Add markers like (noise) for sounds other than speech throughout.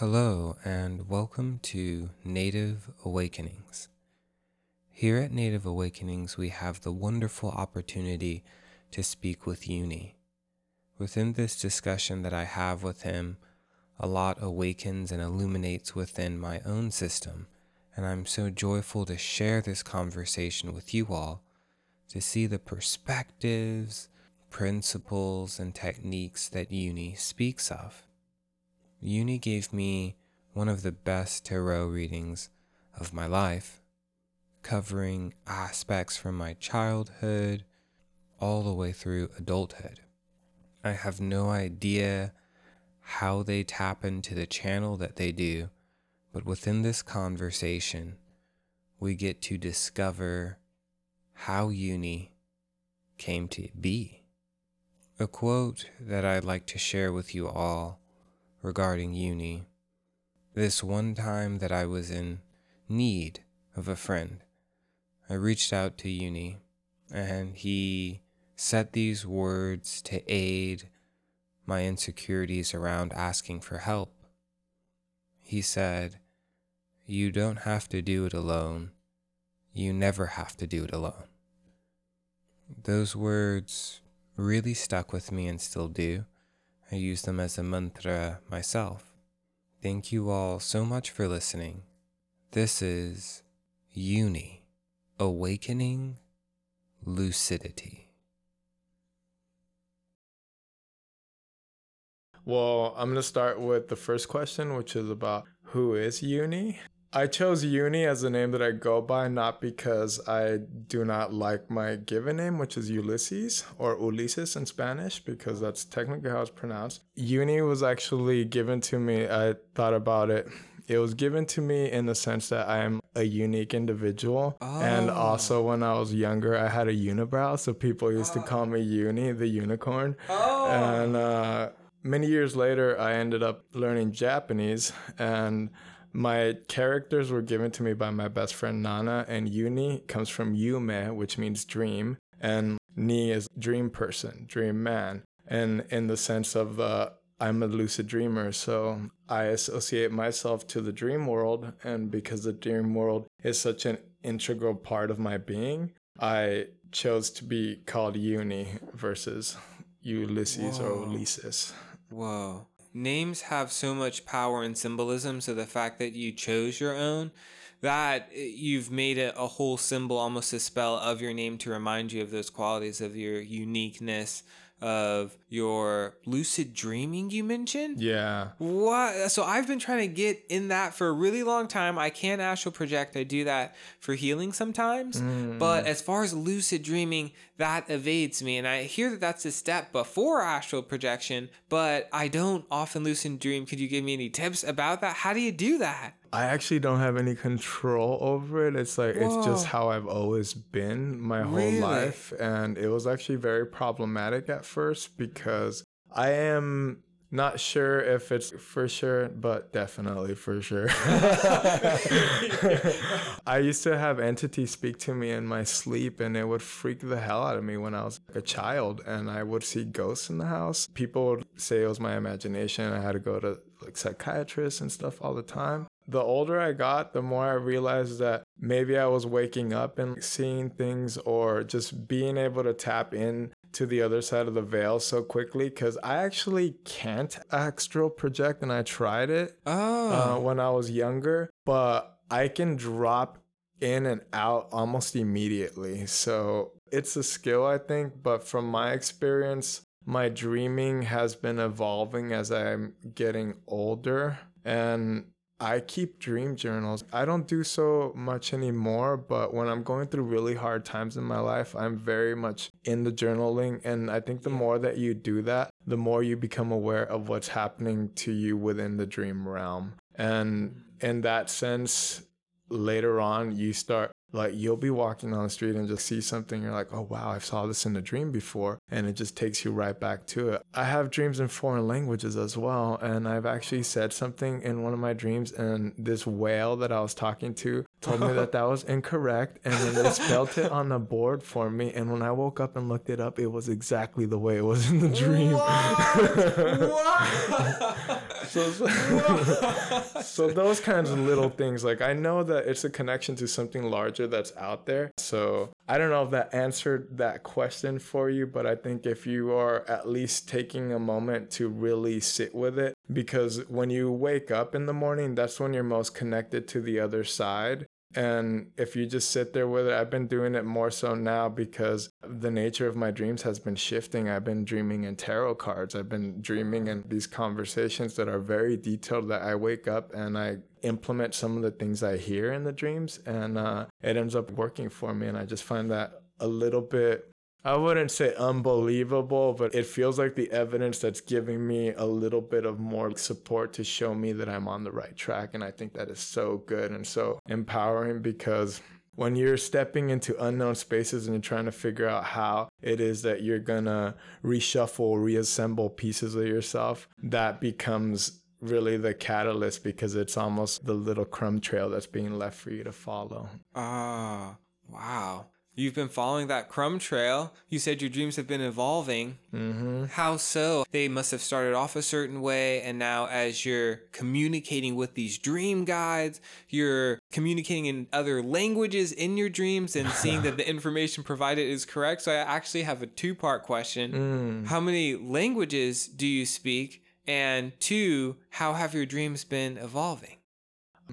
Hello, and welcome to Native Awakenings. Here at Native Awakenings, we have the wonderful opportunity to speak with Uni. Within this discussion that I have with him, a lot awakens and illuminates within my own system, and I'm so joyful to share this conversation with you all to see the perspectives, principles, and techniques that Uni speaks of. Uni gave me one of the best tarot readings of my life, covering aspects from my childhood all the way through adulthood. I have no idea how they tap into the channel that they do, but within this conversation, we get to discover how Uni came to be. A quote that I'd like to share with you all regarding uni. This one time that I was in need of a friend, I reached out to uni and he said these words to aid my insecurities around asking for help. He said, You don't have to do it alone. You never have to do it alone. Those words really stuck with me and still do. I use them as a mantra myself. Thank you all so much for listening. This is Uni, Awakening Lucidity. Well, I'm going to start with the first question, which is about who is Uni? I chose Uni as the name that I go by, not because I do not like my given name, which is Ulysses or Ulises in Spanish, because that's technically how it's pronounced. Uni was actually given to me. I thought about it. It was given to me in the sense that I am a unique individual. Oh. And also, when I was younger, I had a unibrow. So people used to call me Uni, the unicorn. Oh. And uh, many years later, I ended up learning Japanese. And my characters were given to me by my best friend Nana, and Uni comes from Yume, which means dream, and Ni is dream person, dream man. And in the sense of the I'm a lucid dreamer, so I associate myself to the dream world. And because the dream world is such an integral part of my being, I chose to be called Uni versus Ulysses Whoa. or Ulysses. Whoa names have so much power and symbolism. So the fact that you chose your own, that you've made it a whole symbol, almost a spell of your name to remind you of those qualities of your uniqueness, of your lucid dreaming you mentioned. Yeah. What? So I've been trying to get in that for a really long time. I can astral project. I do that for healing sometimes. Mm. But as far as lucid dreaming, that evades me. And I hear that that's a step before astral projection, but I don't often lucid dream. Could you give me any tips about that? How do you do that? I actually don't have any control over it. It's like Whoa. it's just how I've always been my whole really? life and it was actually very problematic at first because I am not sure if it's for sure, but definitely for sure. (laughs) I used to have entities speak to me in my sleep, and it would freak the hell out of me when I was a child. And I would see ghosts in the house. People would say it was my imagination. I had to go to like psychiatrists and stuff all the time the older I got, the more I realized that maybe I was waking up and seeing things or just being able to tap in to the other side of the veil so quickly because I actually can't astral project and I tried it oh. uh, when I was younger, but I can drop in and out almost immediately. So it's a skill, I think, but from my experience, my dreaming has been evolving as I'm getting older. And I keep dream journals. I don't do so much anymore, but when I'm going through really hard times in my life, I'm very much in the journaling. And I think the more that you do that, the more you become aware of what's happening to you within the dream realm. And in that sense, later on, you start like you'll be walking on the street and just see something, you're like, oh wow, I saw this in a dream before. And it just takes you right back to it. I have dreams in foreign languages as well. And I've actually said something in one of my dreams, and this whale that I was talking to told me that that was incorrect. And then they spelled it on the board for me. And when I woke up and looked it up, it was exactly the way it was in the dream. What? what? (laughs) So, so, (laughs) so those kinds of little things, like I know that it's a connection to something larger that's out there. So I don't know if that answered that question for you, but I think if you are at least taking a moment to really sit with it, because when you wake up in the morning, that's when you're most connected to the other side. And if you just sit there with it, I've been doing it more so now because the nature of my dreams has been shifting. I've been dreaming in tarot cards. I've been dreaming in these conversations that are very detailed that I wake up and I implement some of the things I hear in the dreams and uh, it ends up working for me. And I just find that a little bit I wouldn't say unbelievable, but it feels like the evidence that's giving me a little bit of more support to show me that I'm on the right track. And I think that is so good and so empowering because when you're stepping into unknown spaces and you're trying to figure out how it is that you're gonna reshuffle, reassemble pieces of yourself, that becomes really the catalyst because it's almost the little crumb trail that's being left for you to follow. Ah, wow. You've been following that crumb trail. You said your dreams have been evolving. Mm-hmm. How so? They must have started off a certain way, and now as you're communicating with these dream guides, you're communicating in other languages in your dreams and seeing that the (laughs) information provided is correct. So I actually have a two part question. Mm. How many languages do you speak? And two, how have your dreams been evolving?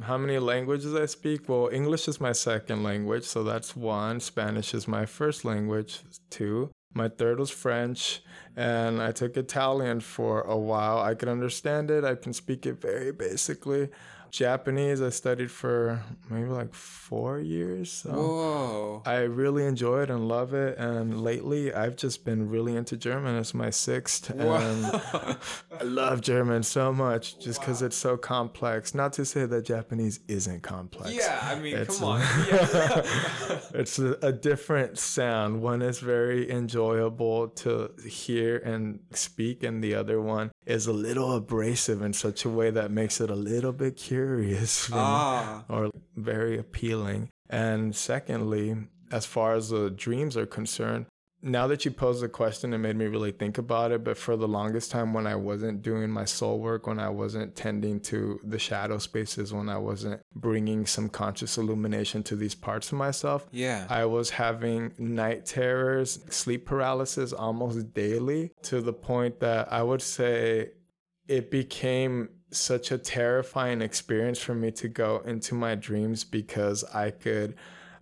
How many languages I speak? Well, English is my second language, so that's one. Spanish is my first language, two. My third was French, and I took Italian for a while. I can understand it, I can speak it very basically. Japanese, I studied for maybe like four years. So Whoa. I really enjoy it and love it. And lately, I've just been really into German. It's my sixth. And I (laughs) love German so much just because it's so complex. Not to say that Japanese isn't complex. Yeah, I mean, It's come on. (laughs) Yeah. (laughs) it's a, a different sound. One is very enjoyable to hear and speak, and the other one is a little abrasive in such a way that makes it a little bit curious and- (laughs) ah. or very appealing. And secondly, as far as the dreams are concerned, now that you posed the question, it made me really think about it. But for the longest time, when I wasn't doing my soul work, when I wasn't tending to the shadow spaces, when I wasn't bringing some conscious illumination to these parts of myself, Yeah. I was having night terrors, sleep paralysis almost daily to the point that I would say it became such a terrifying experience for me to go into my dreams because I could.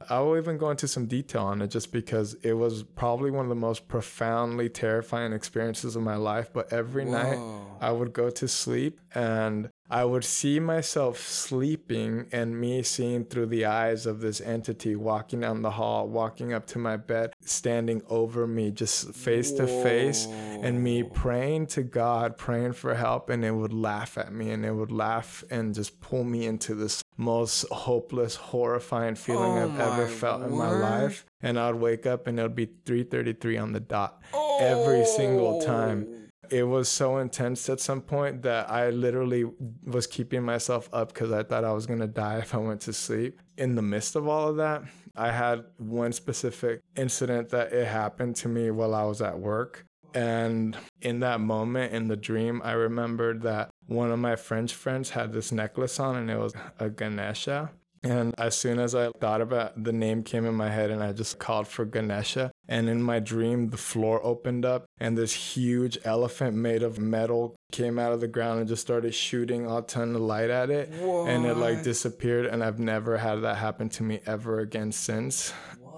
I will even go into some detail on it just because it was probably one of the most profoundly terrifying experiences of my life. But every night I would go to sleep and I would see myself sleeping and me seeing through the eyes of this entity walking down the hall, walking up to my bed, standing over me, just face to face, and me praying to God, praying for help, and it would laugh at me and it would laugh and just pull me into this most hopeless, horrifying feeling Oh I've ever felt in my life. And I'd wake up and it would be 3:33 on the dot every single time Oh. It was so intense at some point that I literally was keeping myself up because I thought I was gonna die if I went to sleep. In the midst of all of that, I had one specific incident that it happened to me while I was at work. And in that moment in the dream, I remembered that one of my French friends had this necklace on and it was a Ganesha. And as soon as I thought about it, the name came in my head and I just called for Ganesha. And in my dream, the floor opened up and this huge elephant made of metal came out of the ground and just started shooting a ton of light at it. And it like disappeared. And I've never had that happen to me ever again since.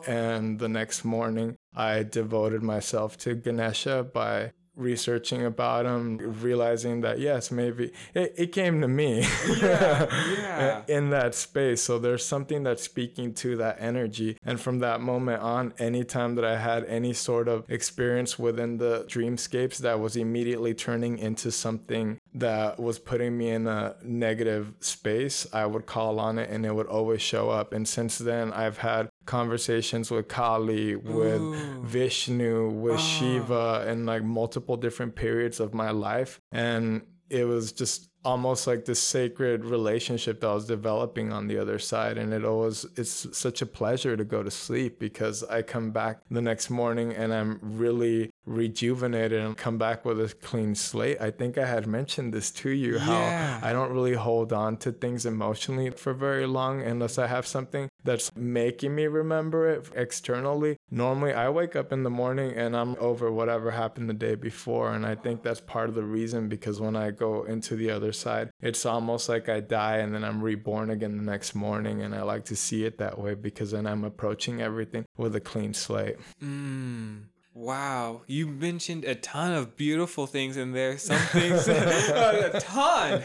And the next morning, I devoted myself to Ganesha by researching about him, realizing that yes, maybe it, it came to me Yeah, (laughs) yeah. in that space. So there's something that's speaking to that energy. And from that moment on, anytime that I had any sort of experience within the dreamscapes that was immediately turning into something that was putting me in a negative space, I would call on it and it would always show up. And since then, I've had conversations with Kali, with Ooh. Vishnu, with Ah. Shiva, in like multiple different periods of my life. And it was just almost like this sacred relationship that I was developing on the other side. And it always, it's such a pleasure to go to sleep because I come back the next morning and I'm really rejuvenated and come back with a clean slate. I think I had mentioned this to you how Yeah. I don't really hold on to things emotionally for very long unless I have something that's making me remember it externally. Normally, I wake up in the morning and I'm over whatever happened the day before. And I think that's part of the reason because when I go into the other side, it's almost like I die and then I'm reborn again the next morning. And I like to see it that way because then I'm approaching everything with a clean slate. Mm. Wow, you mentioned a ton of beautiful things in there. Some things, (laughs) a ton.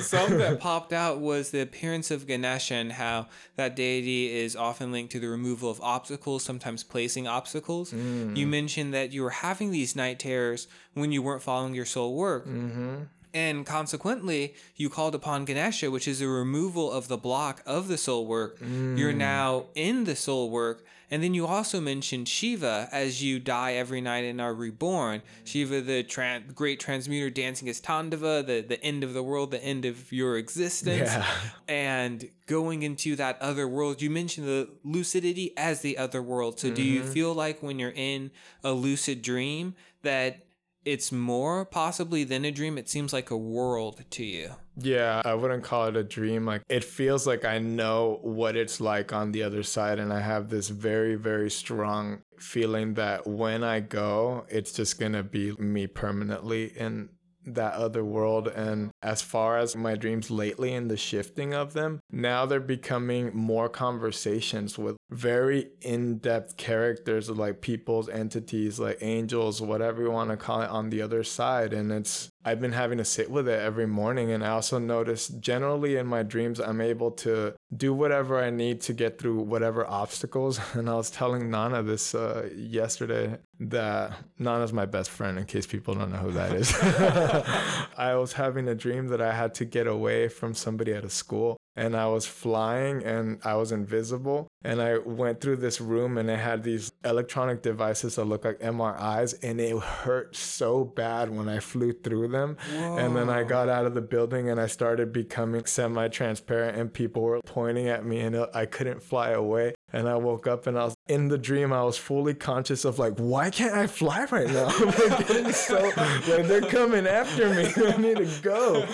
Some that popped out was the appearance of Ganesha and how that deity is often linked to the removal of obstacles, sometimes placing obstacles. You mentioned that you were having these night terrors when you weren't following your soul work. Mm-hmm. And consequently, you called upon Ganesha, which is a removal of the block of the soul work. You're mm. now in the soul work. And then you also mentioned Shiva as you die every night and are reborn. Shiva, the tran- great transmuter, dancing as Tandava, the, the end of the world, the end of your existence. Yeah. And going into that other world. You mentioned the lucidity as the other world. So do you mm-hmm. feel like when you're in a lucid dream that it's more possibly than a dream? It seems like a world to you. Yeah, I wouldn't call it a dream. Like it feels like I know what it's like on the other side and I have this very very strong feeling that when I go, it's just going to be me permanently in that other world and as far as my dreams lately and the shifting of them now they're becoming more conversations with very in-depth characters like people's entities like angels whatever you want to call it on the other side and it's I've been having to sit with it every morning. And I also notice generally in my dreams, I'm able to do whatever I need to get through whatever obstacles. (laughs) And I was telling Nana this uh, yesterday that Nana's my best friend, in case people don't know who that is. (laughs) I was having a dream that I had to get away from somebody at a school and I was flying and I was invisible. And I went through this room and it had these electronic devices that look like MRIs, and it hurt so bad when I flew through them. And then I got out of the building and I started becoming semi transparent, and people were pointing at me, and I couldn't fly away. And I woke up and I was in the dream. I was fully conscious of like, why can't I fly right now? (laughs) Like so like they're coming after me. (laughs) I need to go.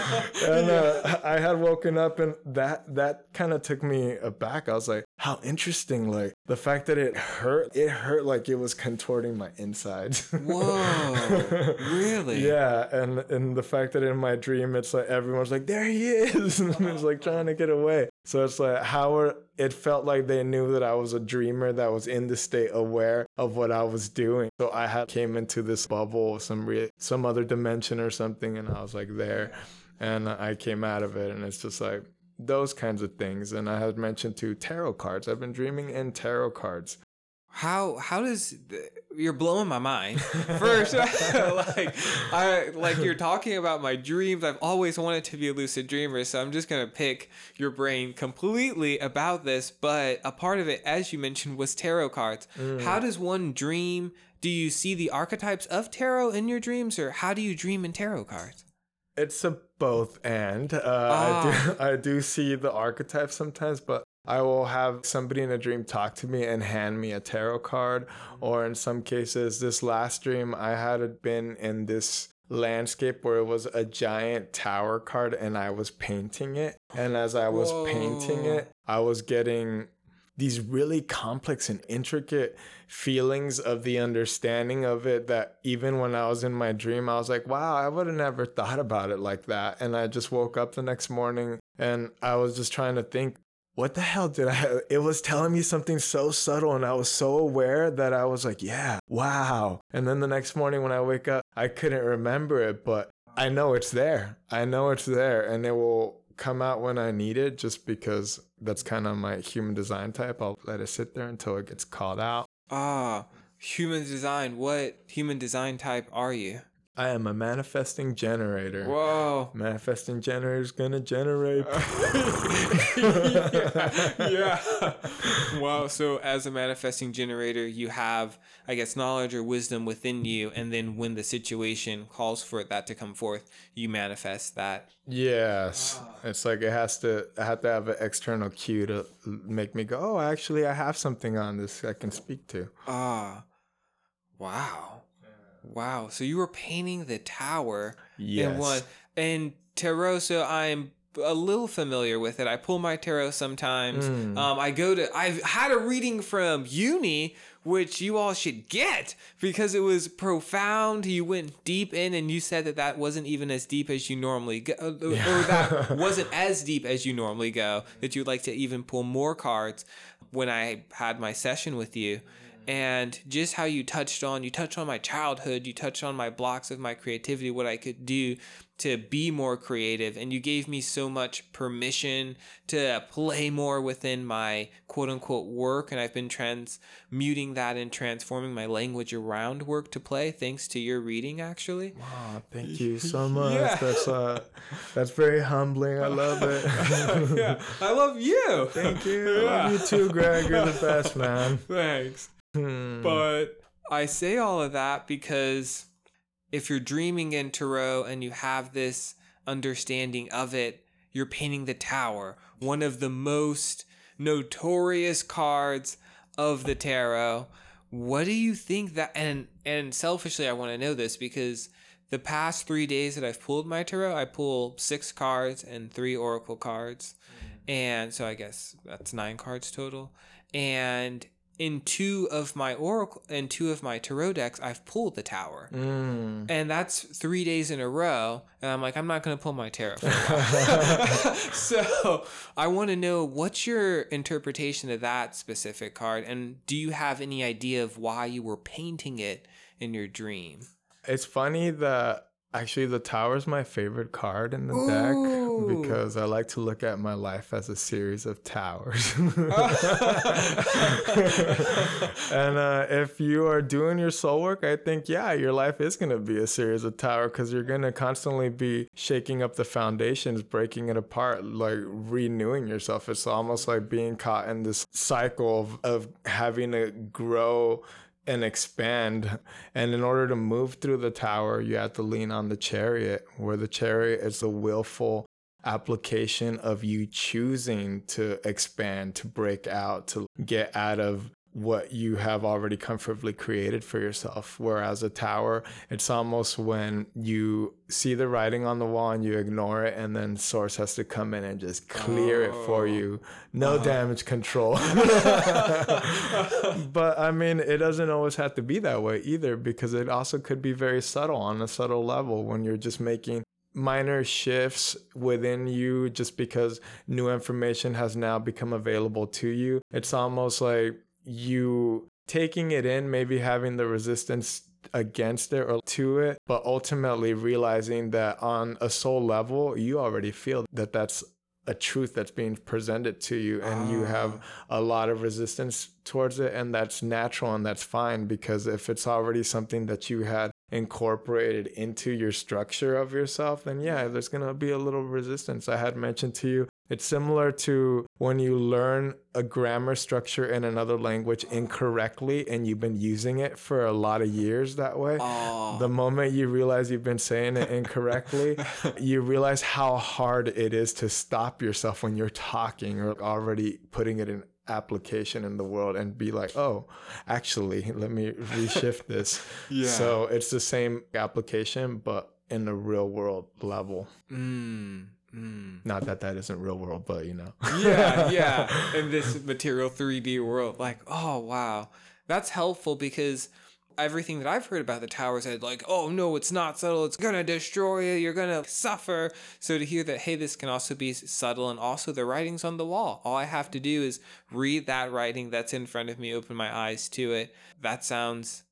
And uh, I had woken up and that that kind of took me aback. I was like, how interesting. Like the fact that it hurt. It hurt like it was contorting my insides. Whoa, (laughs) really? Yeah, and and the fact that in my dream it's like everyone's like there he is, and it's like trying to get away. So it's like how it felt like they knew that I was a dreamer that was in the state aware of what I was doing. So I had came into this bubble, some re- some other dimension or something, and I was like there, and I came out of it, and it's just like those kinds of things. And I had mentioned too tarot cards. I've been dreaming in tarot cards. How how does you're blowing my mind. (laughs) First, (laughs) like I like you're talking about my dreams. I've always wanted to be a lucid dreamer, so I'm just gonna pick your brain completely about this. But a part of it, as you mentioned, was tarot cards. How does one dream? Do you see the archetypes of tarot in your dreams, or how do you dream in tarot cards? It's a both and. Uh, I do (laughs) I do see the archetype sometimes, but I will have somebody in a dream talk to me and hand me a tarot card. Or in some cases, this last dream I had been in this landscape where it was a giant tower card and I was painting it. And as I was painting it, I was getting these really complex and intricate feelings of the understanding of it that even when I was in my dream, I was like, wow, I would have never thought about it like that. And I just woke up the next morning and I was just trying to think, what the hell did I? (laughs) It was telling me something so subtle, and I was so aware that I was like, yeah, wow. And then the next morning when I wake up, I couldn't remember it, but I know it's there. I know it's there, and it will come out when I need it just because that's kind of my human design type. I'll let it sit there until it gets called out. Ah, human design. What human design type are you? I am a manifesting generator. Whoa. Manifesting generator is gonna generate. yeah, (laughs) yeah. Wow. So, as a manifesting generator, you have, I guess, knowledge or wisdom within you, and then when the situation calls for that to come forth, you manifest that. Yes, it's like it has to. I have to have an external cue to make me go. Oh, actually, I have something on this I can speak to. Ah. Wow. Wow. So you were painting the tower Yes. in one and tarot. So I'm a little familiar with it. I pull my tarot sometimes. Mm. Um, I go to. I've had a reading from Uni, which you all should get because it was profound. You went deep in, and you said that that wasn't even as deep as you normally go, uh, or that (laughs) wasn't as deep as you normally go. That you'd like to even pull more cards. When I had my session with you, and just how you touched on you touched on my childhood you touched on my blocks of my creativity what i could do to be more creative and you gave me so much permission to play more within my quote unquote work and i've been transmuting that and transforming my language around work to play thanks to your reading actually Oh, thank you so (laughs) much. Yeah. That's uh, that's very humbling. I love it. (laughs) yeah i love you Thank you. (laughs) I love you too, Greg. You're the best, man. thanks Hmm. But I say all of that because if you're dreaming in tarot and you have this understanding of it, you're painting the tower, one of the most notorious cards of the tarot. What do you think that and and selfishly I want to know this because the past 3 days that I've pulled my tarot, I pull 6 cards and 3 oracle cards. And so I guess that's 9 cards total. And in two of my oracle and two of my tarot decks, I've pulled the tower, Mm. and that's three days in a row. And I'm like, I'm not gonna pull my tarot. For a while. so I want to know what's your interpretation of that specific card, and do you have any idea of why you were painting it in your dream? It's funny that actually the tower is my favorite card in the Ooh. deck because I like to look at my life as a series of towers. (laughs) and uh, if you are doing your soul work, I think, yeah, your life is going to be a series of towers because you're going to constantly be shaking up the foundations, breaking it apart, like renewing yourself. It's almost like being caught in this cycle of, of having to grow and expand. And in order to move through the tower, you have to lean on the chariot, where the chariot is the willful application of you choosing to expand, to break out, to get out of what you have already comfortably created for yourself. Whereas a tower, it's almost when you see the writing on the wall and you ignore it, and then Source has to come in and just clear it for Oh. you. No uh-huh. damage control. (laughs) but I mean, it doesn't always have to be that way either, because it also could be very subtle on a subtle level when you're just making minor shifts within you just because new information has now become available to you. It's almost like you taking it in, maybe having the resistance against it or to it, but ultimately realizing that on a soul level, you already feel that that's a truth that's being presented to you and you have ah. a lot of resistance towards it and that's natural and that's fine because if it's already something that you had incorporated into your structure of yourself then yeah there's going to be a little resistance. I had mentioned to you it's similar to when you learn a grammar structure in another language incorrectly and you've been using it for a lot of years that way Oh, the moment you realize you've been saying it incorrectly, (laughs) you realize how hard it is to stop yourself when you're talking or already putting it in application in the world and be like, oh, actually, let me reshift (laughs) this. Yeah. So it's the same application, but in the real world level. mm, mm. Not that that isn't real world, but you know. yeah, (laughs) yeah. In this material 3D world, like, oh wow, that's helpful because everything that I've heard about the tower said like, oh no, it's not subtle. It's gonna destroy you. You're gonna suffer. So to hear that, hey, this can also be subtle, and also the writing's on the wall. All I have to do is read that writing that's in front of me, open my eyes to it. That sounds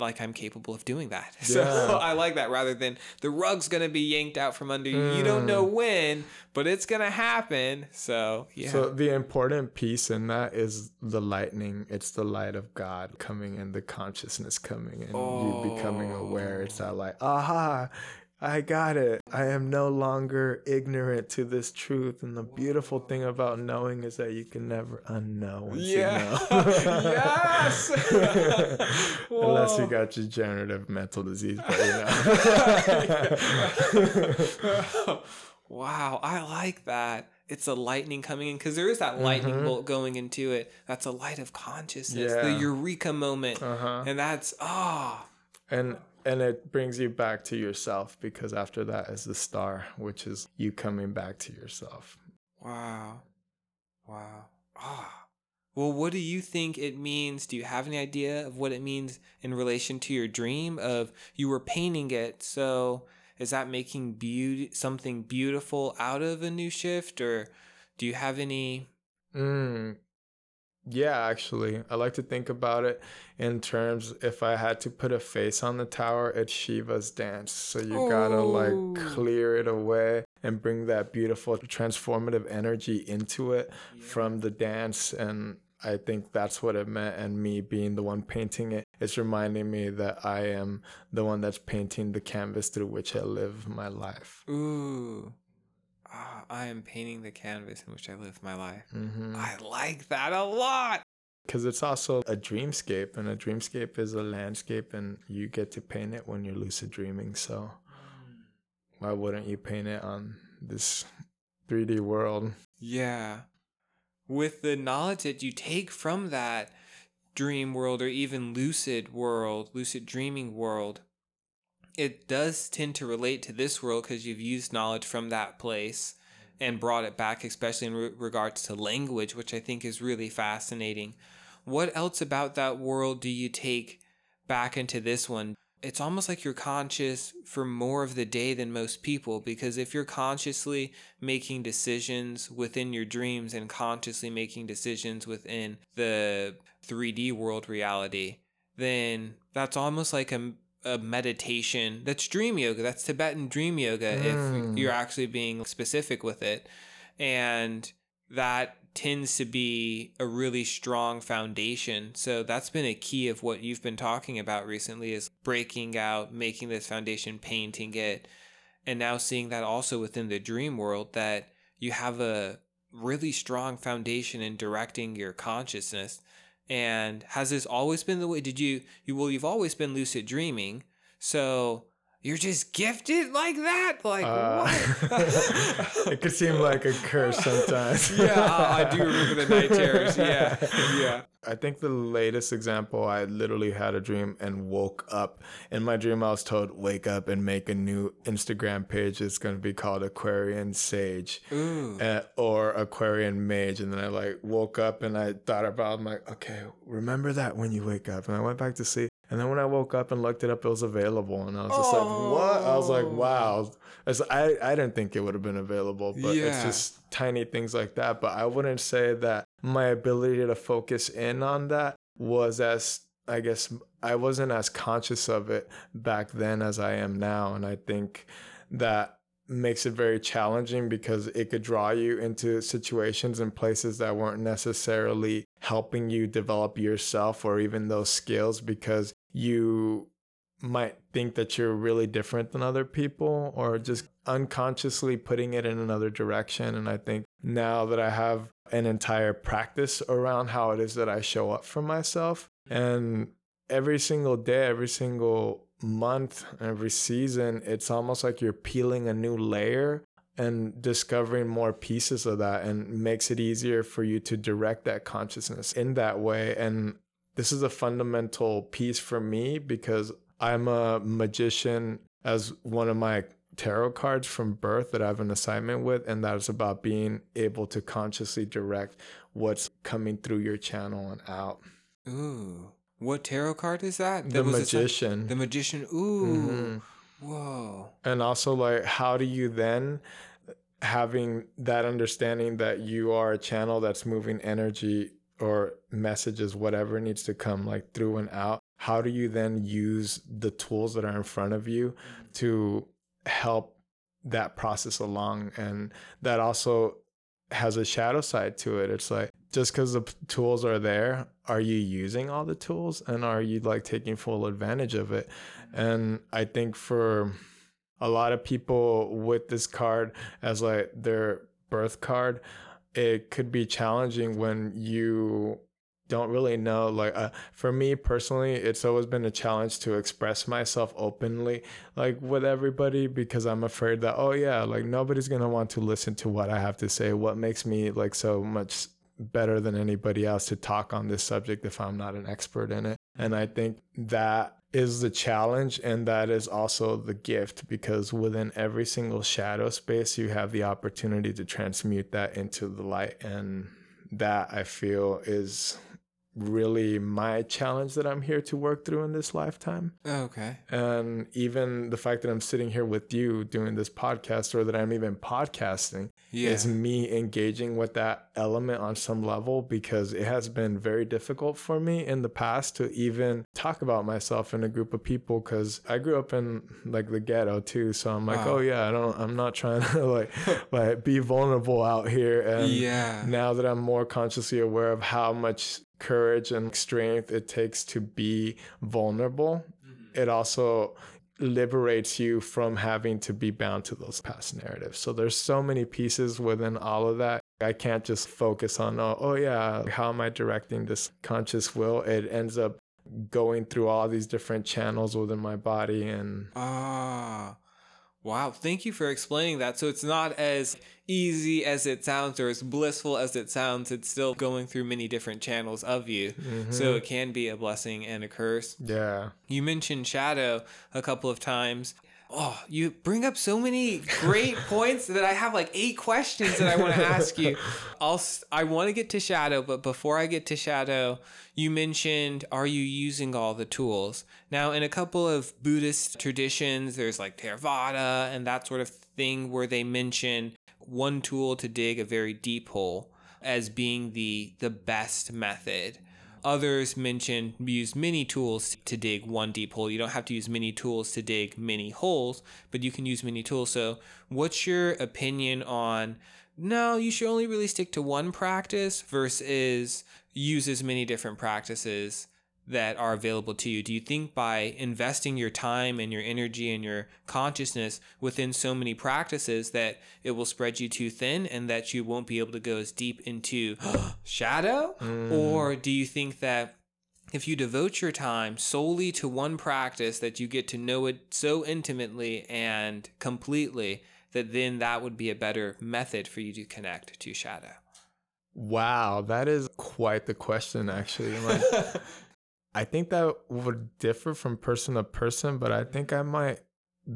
like I'm capable of doing that. (laughs) So I like that rather than the rug's gonna be yanked out from under you. You don't know mm. when, but it's gonna happen. So yeah. So the important piece in that is the lightning. It's the light of God coming in, the consciousness coming in, you becoming aware. It's that like, aha, I got it. I am no longer ignorant to this truth. And the beautiful thing about knowing is that you can never unknow once Yeah. you know. (laughs) Yes. (laughs) Unless you got degenerative mental disease, but you know. (laughs) wow, I like that. It's a lightning coming in because there is that lightning Mhm. bolt going into it. That's a light of consciousness, the eureka moment, uh-huh. and that's ah. and and it brings you back to yourself because after that is the star which is you coming back to yourself Wow. Wow. Ah. Well, what do you think it means? Do you have any idea of what it means in relation to your dream of you were painting it? So, is that making beauty something beautiful out of a new shift or do you have any mm, yeah actually i like to think about it in terms if i had to put a face on the tower it's shiva's dance so you gotta Oh. like clear it away and bring that beautiful transformative energy into it from the dance and I think that's what it meant and me being the one painting it it's reminding me that I am the one that's painting the canvas through which I live my life. Ooh. Ah, I am painting the canvas in which I live my life. hmm I like that a lot. Because it's also a dreamscape, and a dreamscape is a landscape, and you get to paint it when you're lucid dreaming. So why wouldn't you paint it on this 3D world? Yeah. With the knowledge that you take from that dream world or even lucid world, lucid dreaming world, it does tend to relate to this world because you've used knowledge from that place and brought it back, especially in re- regards to language, which I think is really fascinating. What else about that world do you take back into this one? It's almost like you're conscious for more of the day than most people because if you're consciously making decisions within your dreams and consciously making decisions within the 3D world reality, then that's almost like a, a meditation. That's dream yoga. That's Tibetan dream yoga if Mm. you're actually being specific with it. And that tends to be a really strong foundation. So that's been a key of what you've been talking about recently is breaking out, making this foundation, painting it, and now seeing that also within the dream world that you have a really strong foundation in directing your consciousness. And has this always been the way? Did you, you well, you've always been lucid dreaming. So you're just gifted like that? Like Uh, what? (laughs) it could seem like a curse sometimes. (laughs) yeah, I, I do remember the night terrors. Yeah, yeah. I think the latest example, I literally had a dream and woke up. In my dream, I was told, wake up and make a new Instagram page. It's going to be called Aquarian Sage uh, or Aquarian Mage. And then I like woke up and I thought about, I'm like, okay, remember that when you wake up. And I went back to sleep. And then when I woke up and looked it up, it was available. And I was just like, what? I was like, Oh. wow. It's, I, I didn't think it would have been available, but it's just tiny things like that. But I wouldn't say that my ability to focus in on that was as, I guess, I wasn't as conscious of it back then as I am now. And I think that makes it very challenging because it could draw you into situations and places that weren't necessarily helping you develop yourself or even those skills because you might think that you're really different than other people or just unconsciously putting it in another direction. And I think now that I have an entire practice around how it is that I show up for myself and every single day, every single month, every season, it's almost like you're peeling a new layer and discovering more pieces of that and makes it easier for you to direct that consciousness in that way. And this is a fundamental piece for me because I'm a magician as one of my tarot cards from birth that I have an assignment with, and that is about being able to consciously direct what's coming through your channel and out. Ooh. What tarot card is that? The That a- magician. the magician. Ooh. Mhm. Whoa. and also like how do you then having that understanding that you are a channel that's moving energy or messages whatever needs to come like through and out how do you then use the tools that are in front of you to help that process along? And that also has a shadow side to it. It's like just because the tools are there are you using all the tools? And are you like taking full advantage of it? And i think for a lot of people with this card as like their birth card it could be challenging when you don't really know like uh, for me personally it's always been a challenge to express myself openly like with everybody because i'm afraid that oh yeah like nobody's gonna want to listen to what i have to say. What makes me like so much better than anybody else to talk on this subject if i'm not an expert in it? And i think that is the challenge and that is also the gift because within every single shadow space you have the opportunity to transmute that into the light and that i feel is really my challenge that I'm here to work through in this lifetime. Oh, okay. And even the fact that I'm sitting here with you doing this podcast or that I'm even podcasting yeah. is me engaging with that element on some level because it has been very difficult for me in the past to even talk about myself in a group of people because I grew up in like the ghetto too. So I'm like, wow. oh yeah, I don't I'm not trying (laughs) to like (laughs) like be vulnerable out here. And yeah. now that I'm more consciously aware of how much courage and strength it takes to be vulnerable, mm-hmm. it also liberates you from having to be bound to those past narratives. So there's so many pieces within all of that. I can't just focus on, oh, oh yeah, how am I directing this conscious will? It ends up going through all these different channels within my body and ah Wow, thank you for explaining that. So it's not as easy as it sounds or as blissful as it sounds. It's still going through many different channels of you. Mm-hmm. So it can be a blessing and a curse. Yeah. You mentioned shadow a couple of times. Oh, you bring up so many great (laughs) points that I have like eight questions that I want to ask you. (laughs) I'll I want to get to shadow, but before I get to shadow, you mentioned are you using all the tools? Now, in a couple of Buddhist traditions, there's like Theravada and that sort of thing where they mention one tool to dig a very deep hole as being the the best method. Others mention use many tools to dig one deep hole. You don't have to use many tools to dig many holes, but you can use many tools. So, what's your opinion on no, you should only really stick to one practice versus use as many different practices that are available to you? Do you think by investing your time and your energy and your consciousness within so many practices that it will spread you too thin and that you won't be able to go as deep into (gasps) shadow? Mm. Or do you think that if you devote your time solely to one practice that you get to know it so intimately and completely that then that would be a better method for you to connect to shadow? Wow, that is quite the question actually. Like (laughs) I think that would differ from person to person, but I think I might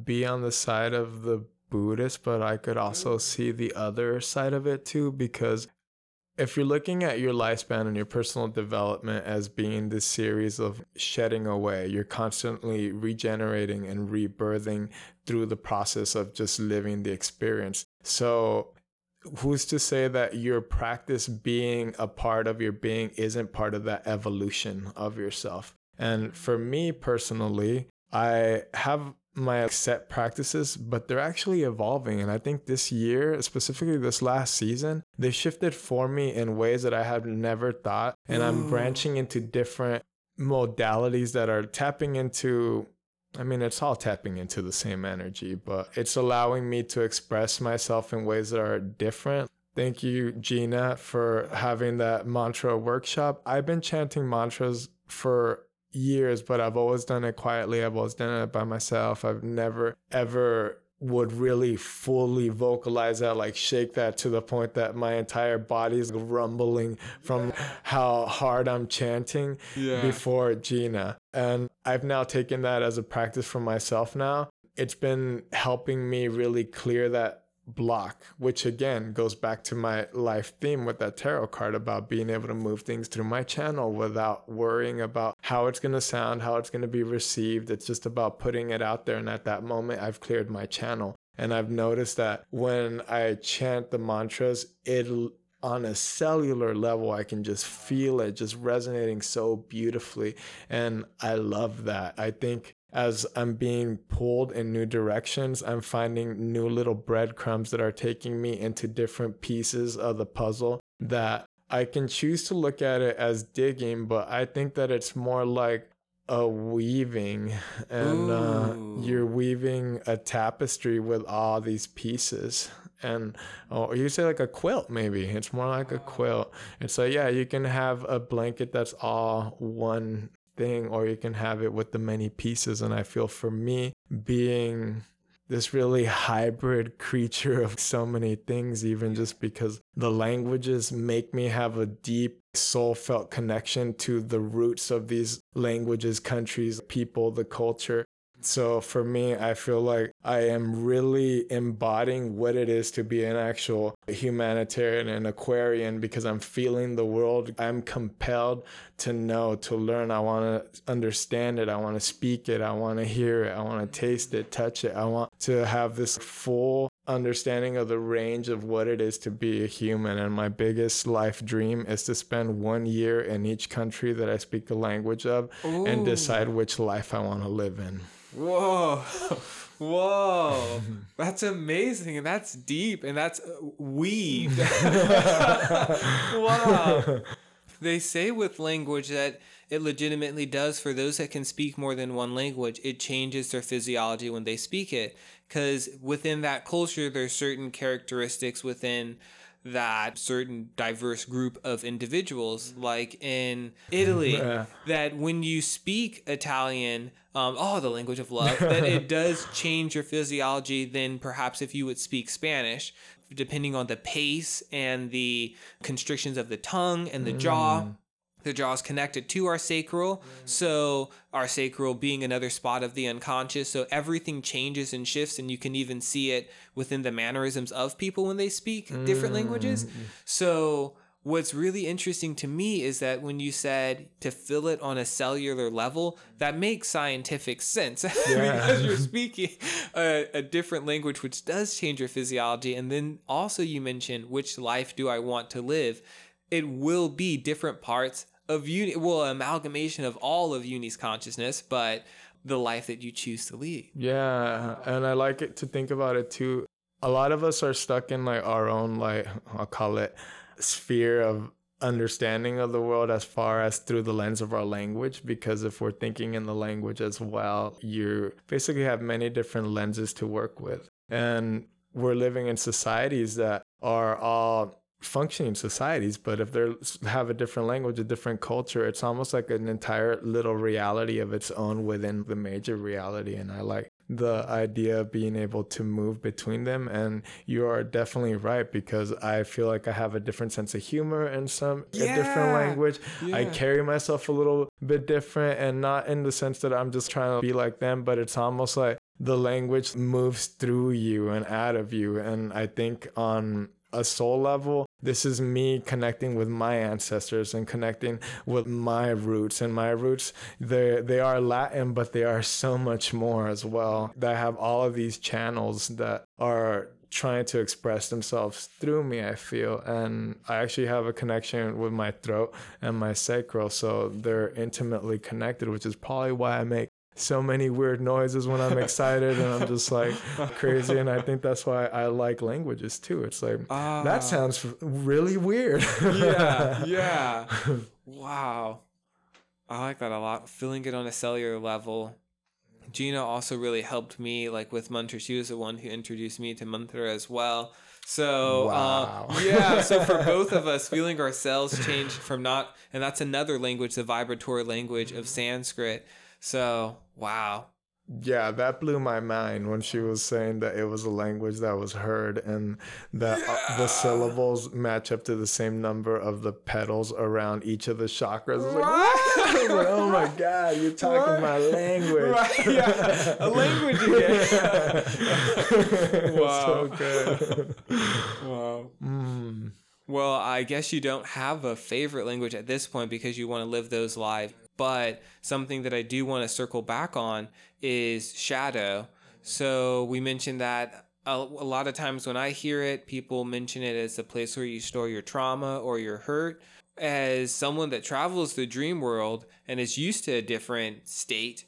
be on the side of the Buddhist, but I could also mm. see the other side of it too, because if you're looking at your lifespan and your personal development as being this series of shedding away, you're constantly regenerating and rebirthing through the process of just living the experience. So who's to say that your practice being a part of your being isn't part of that evolution of yourself? And for me personally, I have my set practices, but they're actually evolving. And I think this year, specifically this last season, they shifted for me in ways that I had never thought. And I'm branching into different modalities that are tapping into I mean, it's all tapping into the same energy, but it's allowing me to express myself in ways that are different. Thank you, Gina, for having that mantra workshop. I've been chanting mantras for years, but I've always done it quietly. I've always done it by myself. I've never, ever would really fully vocalize that, like shake that to the point that my entire body is rumbling from how hard I'm chanting yeah. before Gina. And I've now taken that as a practice for myself now. It's been helping me really clear that block, which again goes back to my life theme with that tarot card about being able to move things through my channel without worrying about how it's going to sound, how it's going to be received. It's just about putting it out there. And at that moment, I've cleared my channel. And I've noticed that when I chant the mantras, it on a cellular level, I can just feel it just resonating so beautifully. And I love that. I think as I'm being pulled in new directions, I'm finding new little breadcrumbs that are taking me into different pieces of the puzzle that I can choose to look at it as digging, but I think that it's more like a weaving and uh, you're weaving a tapestry with all these pieces and or you say like a quilt maybe. It's more like a quilt. And so yeah you can have a blanket that's all one thing or you can have it with the many pieces. And i feel for me being this really hybrid (laughs) creature of so many things even just because the languages make me have a deep soul felt connection to the roots of these languages countries people the culture so for me, I feel like I am really embodying what it is to be an actual humanitarian and Aquarian because I'm feeling the world. I'm compelled to know, to learn. I want to understand it. I want to speak it. I want to hear it. I want to taste it, touch it. I want to have this full understanding of the range of what it is to be a human. And my biggest life dream is to spend one year in each country that I speak the language of Ooh. and decide which life I want to live in. Whoa. (laughs) Whoa. (laughs) That's amazing. And that's deep and that's uh, weaved. (laughs) wow. They say with language that it legitimately does for those that can speak more than one language, it changes their physiology when they speak it. Because within that culture, there's certain characteristics within that certain diverse group of individuals, like in Italy, (laughs) yeah. that when you speak Italian, um, oh, the language of love, (laughs) that it does change your physiology than perhaps if you would speak Spanish, depending on the pace and the constrictions of the tongue and the mm. jaw. The jaw is connected to our sacral, mm. so our sacral being another spot of the unconscious. So everything changes and shifts, and you can even see it within the mannerisms of people when they speak mm. different languages. Mm-hmm. So what's really interesting to me is that when you said to fill it on a cellular level, that makes scientific sense (laughs) yeah. because you're speaking a, a, different language, which does change your physiology. And then also, you mentioned which life do I want to live? It will be different parts of uni, well, amalgamation of all of uni's consciousness, but the life that you choose to lead. Yeah, and I like it to think about it too. A lot of us are stuck in like our own like I'll call it sphere of understanding of the world as far as through the lens of our language because if we're thinking in the language as well you basically have many different lenses to work with and we're living in societies that are all functioning societies but if they have a different language a different culture it's almost like an entire little reality of its own within the major reality and i like the idea of being able to move between them and you are definitely right because i feel like i have a different sense of humor in some yeah. a different language yeah. i carry myself a little bit different and not in the sense that i'm just trying to be like them but it's almost like the language moves through you and out of you and i think on a soul level. This is me connecting with my ancestors and connecting with my roots. And my roots, they they are Latin, but they are so much more as well. That have all of these channels that are trying to express themselves through me i feel and i actually have a connection with my throat and my sacral so they're intimately connected which is probably why i make so many weird noises when I'm excited and I'm just like (laughs) crazy. And I think that's why I like languages too. It's like, uh, that sounds really weird. yeah. Yeah. (laughs) Wow. I like that a lot. Feeling it on a cellular level. Gina also really helped me like with mantra. She was the one who introduced me to mantra as well. So uh, wow. uh, (laughs) yeah, so for both of us, feeling our cells change from not, and that's another language, the vibratory language of Sanskrit. So wow. Yeah, that blew my mind when she was saying that it was a language that was heard and that yeah. Uh, the syllables match up to the same number of the petals around each of the chakras. Right. Like, (laughs) like, oh my (laughs) God, you're talking right. my language. Right, yeah. A language again. (laughs) wow. So good. wow. Mm. Well, I guess you don't have a favorite language at this point because you want to live those lives but something that I do want to circle back on is shadow. So we mentioned that a, a lot of times when I hear it, people mention it as the place where you store your trauma or your hurt. As someone that travels the dream world and is used to a different state,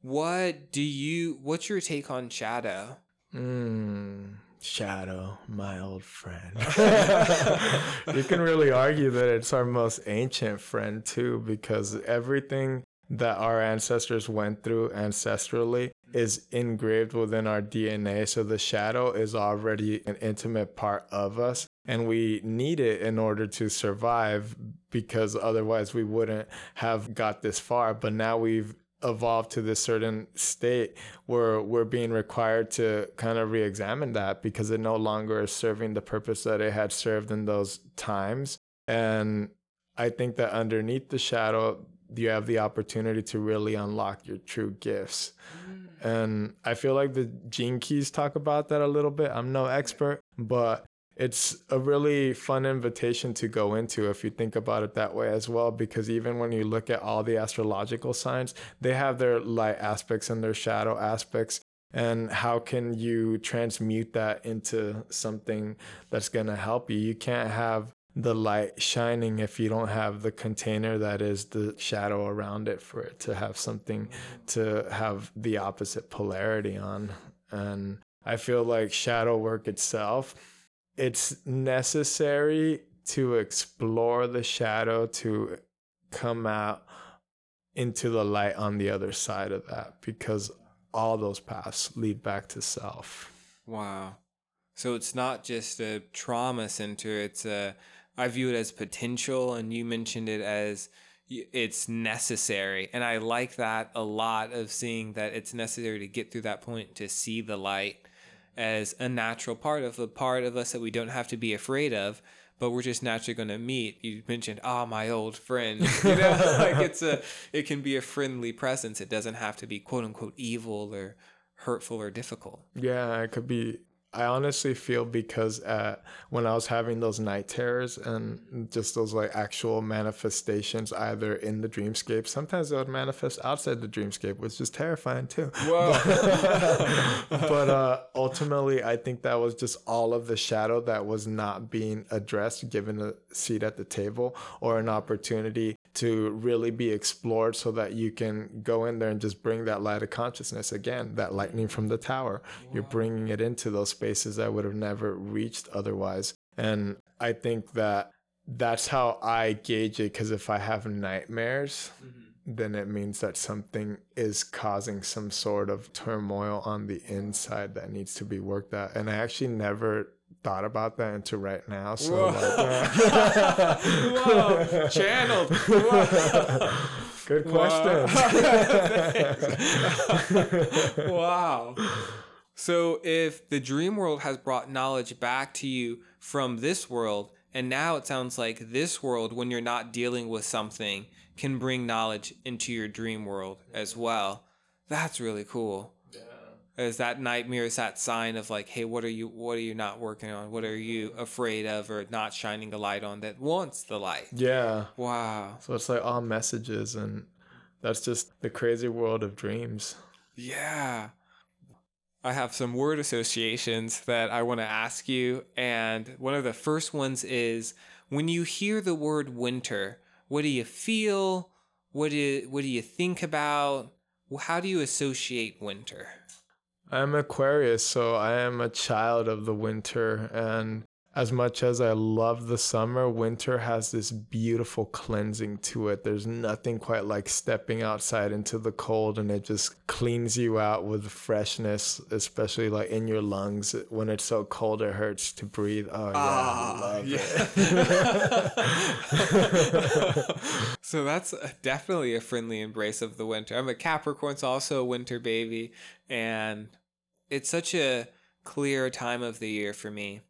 what do you? What's your take on shadow? Mm, shadow, my old friend. (laughs) (laughs) you can really argue that it's our most ancient friend too, because everything that our ancestors went through ancestrally is engraved within our DNA. So the shadow is already an intimate part of us. And we need it in order to survive because otherwise we wouldn't have got this far. But now we've evolved to this certain state where we're being required to kind of re-examine that because it no longer is serving the purpose that it had served in those times and i think that underneath the shadow you have the opportunity to really unlock your true gifts. Mm. And I feel like the gene keys talk about that a little bit. I'm no expert, but it's a really fun invitation to go into if you think about it that way as well because even when you look at all the astrological signs they have their light aspects and their shadow aspects. And how can you transmute that into something that's going to help you? You can't have the light shining if you don't have the container that is the shadow around it for it to have something to have the opposite polarity on. And i feel like shadow work itself it's necessary to explore the shadow to come out into the light on the other side of that because all those paths lead back to self. Wow. So it's not just a trauma center it's a I view it as potential, and you mentioned it as it's necessary. And I like that a lot of seeing that it's necessary to get through that point to see the light as a natural part of a part of us that we don't have to be afraid of but we're just naturally going to meet. You mentioned ah oh, my old friend. (laughs) You know (laughs) like it's a it can be a friendly presence. It doesn't have to be quote unquote evil or hurtful or difficult. Yeah it could be I honestly feel because uh, when I was having those night terrors and just those like actual manifestations, either in the dreamscape, sometimes it would manifest outside the dreamscape, which is terrifying too. Whoa. But, (laughs) (laughs) but uh, ultimately, I think that was just all of the shadow that was not being addressed, given a seat at the table or an opportunity to really be explored so that you can go in there and just bring that light of consciousness again, that lightning from the tower. Wow. You're bringing it into those spaces I would have never reached otherwise. And I think that that's how I gauge it because if I have nightmares, mm-hmm. then it means that something is causing some sort of turmoil on the inside that needs to be worked out. And I actually never thought about that until right now. So Whoa. like, uh, (laughs) Whoa. channeled. (laughs) Whoa. Good question. (laughs) wow. So if the dream world has brought knowledge back to you from this world, and now it sounds like this world, when you're not dealing with something, can bring knowledge into your dream world as well. That's really cool is that nightmare is that sign of like hey what are you what are you not working on what are you afraid of or not shining a light on that wants the light yeah wow so it's like all messages and that's just the crazy world of dreams yeah I have some word associations that I want to ask you. And one of the first ones is when you hear the word winter, what do you feel? What do you, what do you think about? How do you associate winter? I'm Aquarius, so I am a child of the winter. And as much as I love the summer, winter has this beautiful cleansing to it. There's nothing quite like stepping outside into the cold and it just cleans you out with freshness, especially like in your lungs. When it's so cold, it hurts to breathe. Oh, yeah. Ah, love yeah. it. (laughs) so that's definitely a friendly embrace of the winter. I'm a Capricorn, so also a winter baby. And it's such a clear time of the year for me.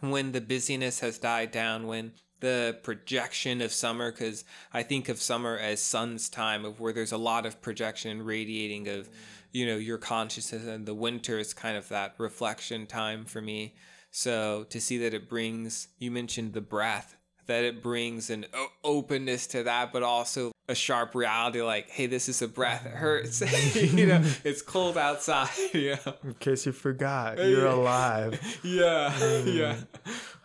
When the busyness has died down when the projection of summer because i think of summer as sun's time of where there's a lot of projection radiating of mm. you know your consciousness and the winter is kind of that reflection time for me. So to see that it brings you mentioned the breath that it brings an o- openness to that, but also a sharp reality like, hey, this is a breath. It hurts. (laughs) you know, (laughs) it's cold outside. (laughs) yeah. In case you forgot, you're alive. Yeah. Yeah.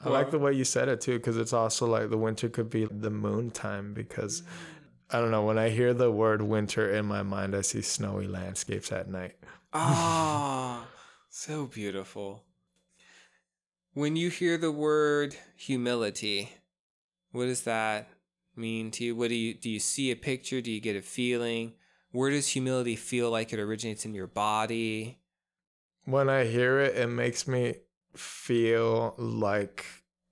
I like the way you said it too, because it's also like the winter could be the moon time. Because I don't know, when I hear the word winter in my mind, I see snowy landscapes at night. Ah, so beautiful. When you hear the word humility, what does that mean to you? What do you do you see a picture? Do you get a feeling? Where does humility feel like it originates in your body? When I hear it, it makes me feel like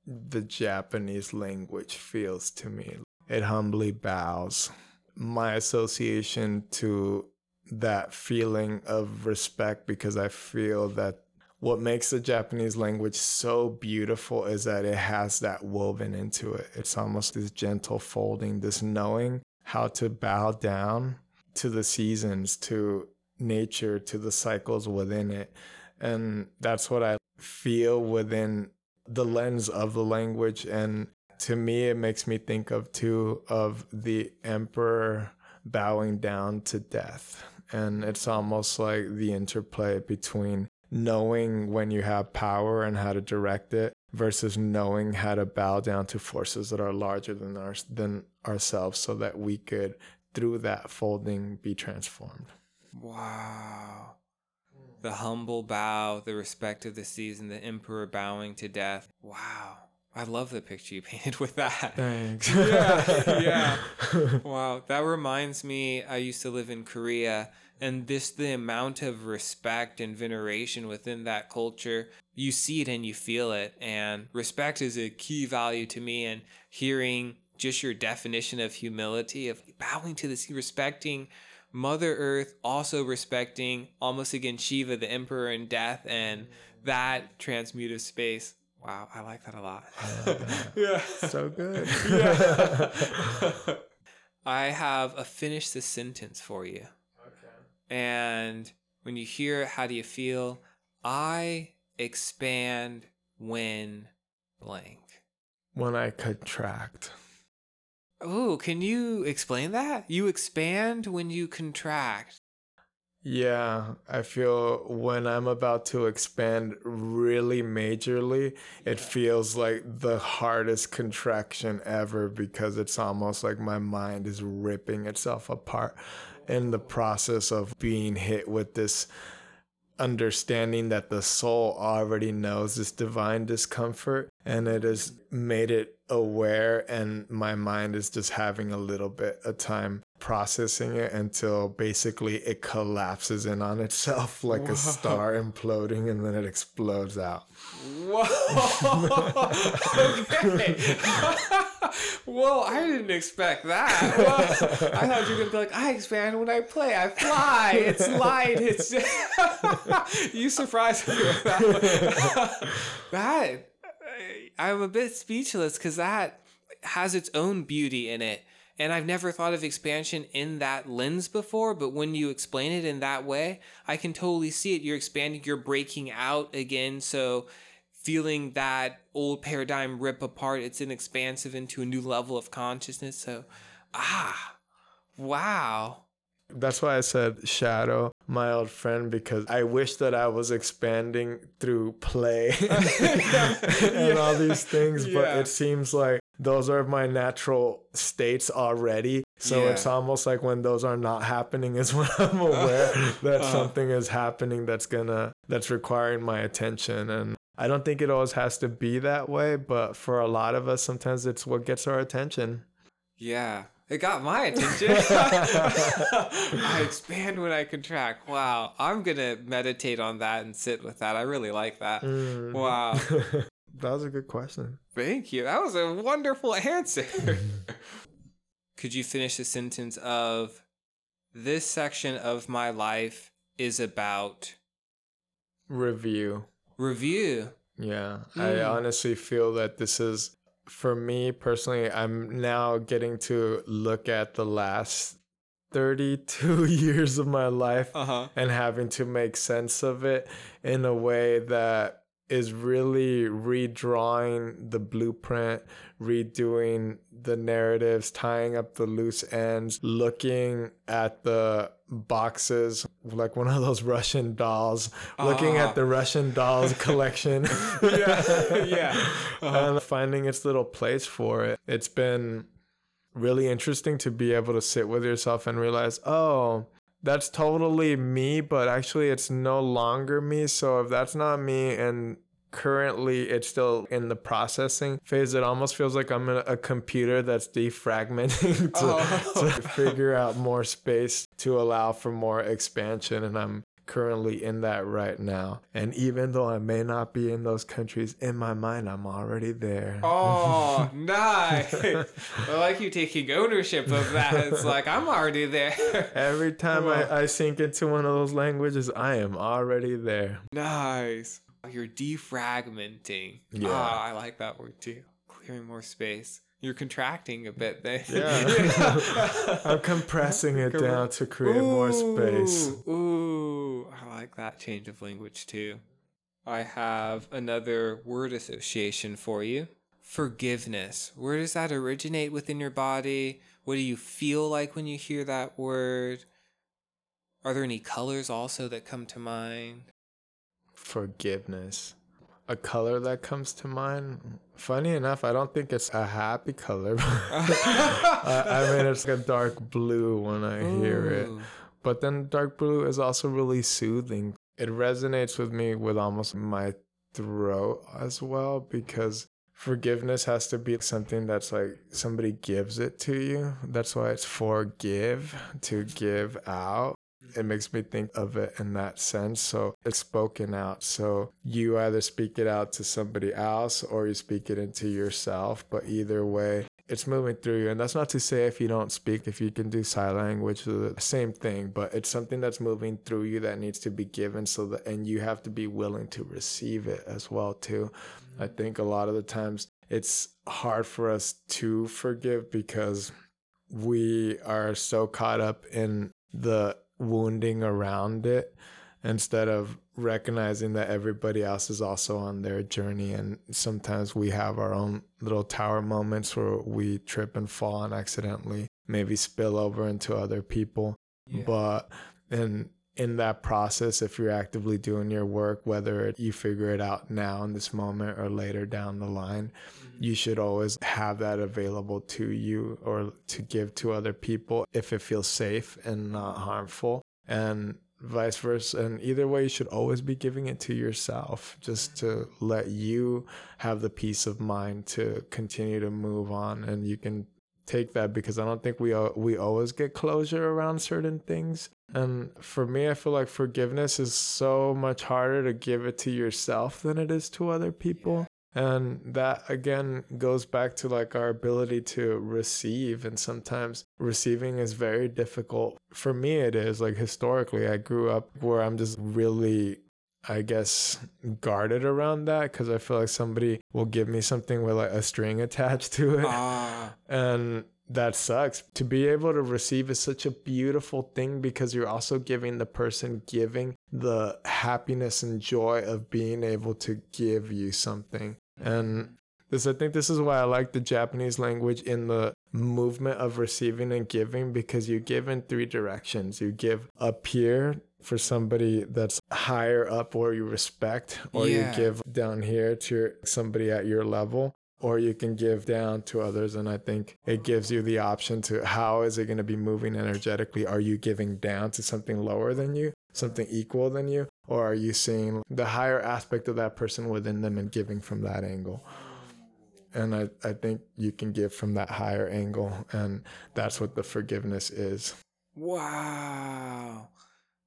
the Japanese language feels to me. It humbly bows. My association to that feeling of respect because I feel that what makes the Japanese language so beautiful is that it has that woven into it. It's almost this gentle folding, this knowing how to bow down to the seasons, to nature, to the cycles within it. And that's what I feel within the lens of the language. And to me, it makes me think of too of the emperor bowing down to death. And it's almost like the interplay between knowing when you have power and how to direct it versus knowing how to bow down to forces that are larger than our, than ourselves so that we could through that folding be transformed. Wow. The humble bow, the respect of the season, the emperor bowing to death. Wow. I love the picture you (laughs) painted with that. Thanks. Yeah, (laughs) yeah. Wow. That reminds me, I used to live in Korea, and this, the amount of respect and veneration within that culture, you see it and you feel it. And respect is a key value to me. And hearing just your definition of humility, of bowing to the sea, respecting Mother Earth, also respecting almost again Shiva, the emperor in death, and that transmutive space. Wow, I like that a lot. yeah. (laughs) so good. Yeah. (laughs) I have uh, a finish the sentence for you. And when you hear it, how do you feel? I expand when blank. When I contract. Oh, can you explain that? You expand when you contract. Yeah, I feel when I'm about to expand really majorly, it feels like the hardest contraction ever because it's almost like my mind is ripping itself apart in the process of being hit with this understanding that the soul already knows this divine discomfort and it has made it aware and my mind is just having a little bit of time processing it until basically it collapses in on itself (laughs) like Whoa. a star imploding and then it explodes out Whoa. (laughs) okay. (laughs) Whoa, I didn't expect that. Whoa. I thought you were gonna be like, I expand when I play. I fly. It's light. It's you surprised me with that. that I'm a bit speechless because that has its own beauty in it. And I've never thought of expansion in that lens before, but when you explain it in that way, I can totally see it. You're expanding, you're breaking out again. So feeling that old paradigm rip apart, it's an expansive into a new level of consciousness. So, ah, wow. That's why I said shadow, my old friend, because I wish that I was expanding through play (laughs) and all these things, but Yeah. it seems like those are my natural states already. So Yeah. it's almost like when those are not happening is (laughs) when I'm aware that Uh-huh. something is happening that's gonna that's requiring my attention and I don't think it always has to be that way, but for a lot of us sometimes it's what gets our attention. Yeah, it got my attention. (laughs) I expand when I contract. Wow, I'm gonna meditate on that and sit with that. I really like that. Mm. Wow. (laughs) that was a good question. Thank you. That was a wonderful answer. (laughs) Could you finish the sentence of this section of my life is about Review. review? Yeah, I Mm. honestly feel that this is, for me personally, I'm now getting to look at the last 32 (laughs) years of my life Uh huh. and having to make sense of it in a way that is really redrawing the blueprint, redoing the narratives, tying up the loose ends, looking at the boxes like one of those Russian dolls, looking Ah. at the Russian dolls (laughs) collection. Yeah, yeah. (laughs) Uh-huh. and finding its little place for it. It's been really interesting to be able to sit with yourself and realize, oh, that's totally me, but actually it's no longer me. So if that's not me and currently it's still in the processing phase, it almost feels like I'm in a computer that's defragmenting (laughs) to, Oh. to figure out more space to allow for more expansion. And I'm currently in that right now. And even though I may not be in those countries, in my mind, I'm already there. Oh, (laughs) nice. I like you taking ownership of that. It's (laughs) like, I'm already there. Every time I, I sink into one of those languages, I am already there. Nice. You're defragmenting. Yeah. Ah, I like that word too. Clearing more space. You're contracting a bit there. Yeah. (laughs) I'm compressing it down to create more space. Ooh, Ooh, I like that change of language too. I have another word association for you. Forgiveness. Where does that originate within your body? What do you feel like when you hear that word? Are there any colors also that come to mind? Forgiveness. A color that comes to mind. Funny enough, I don't think it's a happy color. (laughs) I, I mean, (laughs) it's like a dark blue when I hear it. But then dark blue is also really soothing. It resonates with me with almost my throat as well because forgiveness has to be something that's like somebody gives it to you. That's why it's forgive, to give out. It makes me think of it in that sense. So it's spoken out. So you either speak it out to somebody else or you speak it into yourself. But either way, it's moving through you. And that's not to say if you don't speak, if you can do sign language, the same thing, but it's something that's moving through you that needs to be given so that, and you have to be willing to receive it as well, too. Mm-hmm. I think a lot of the times it's hard for us to forgive because we are so caught up in the wounding around it instead of recognizing that everybody else is also on their journey and sometimes we have our own little tower moments where we trip and fall and accidentally maybe spill over into other people Yeah. but in in that process if you're actively doing your work whether you figure it out now in this moment or later down the line mm-hmm. you should always have that available to you or to give to other people if it feels safe and not harmful. And vice versa and either way you should always be giving it to yourself just to mm-hmm. let you have the peace of mind to continue to move on and you can take that because I don't think we uh, we always get closure around certain things. And for me, I feel like forgiveness is so much harder to give it to yourself than it is to other people. And that again goes back to like our ability to receive. And sometimes receiving is very difficult. For me, it is like historically, I grew up where I'm just really I guess guarded around that because I feel like somebody will give me something with like a string attached to it. Ah, And that sucks. To be able to receive is such a beautiful thing because you're also giving the person giving the happiness and joy of being able to give you something. And this I think this is why I like the Japanese language in the movement of receiving and giving because you give in three directions. You give up here for somebody that's higher up or you respect, or Yeah. you give down here to somebody at your level or you can give down to others. And i think it gives you the option to how is it going to be moving energetically? Are you giving down to something lower than you something equal than you? Or are you seeing the higher aspect of that person within them and giving from that angle? And I, I think you can give from that higher angle and that's what the forgiveness is. Wow.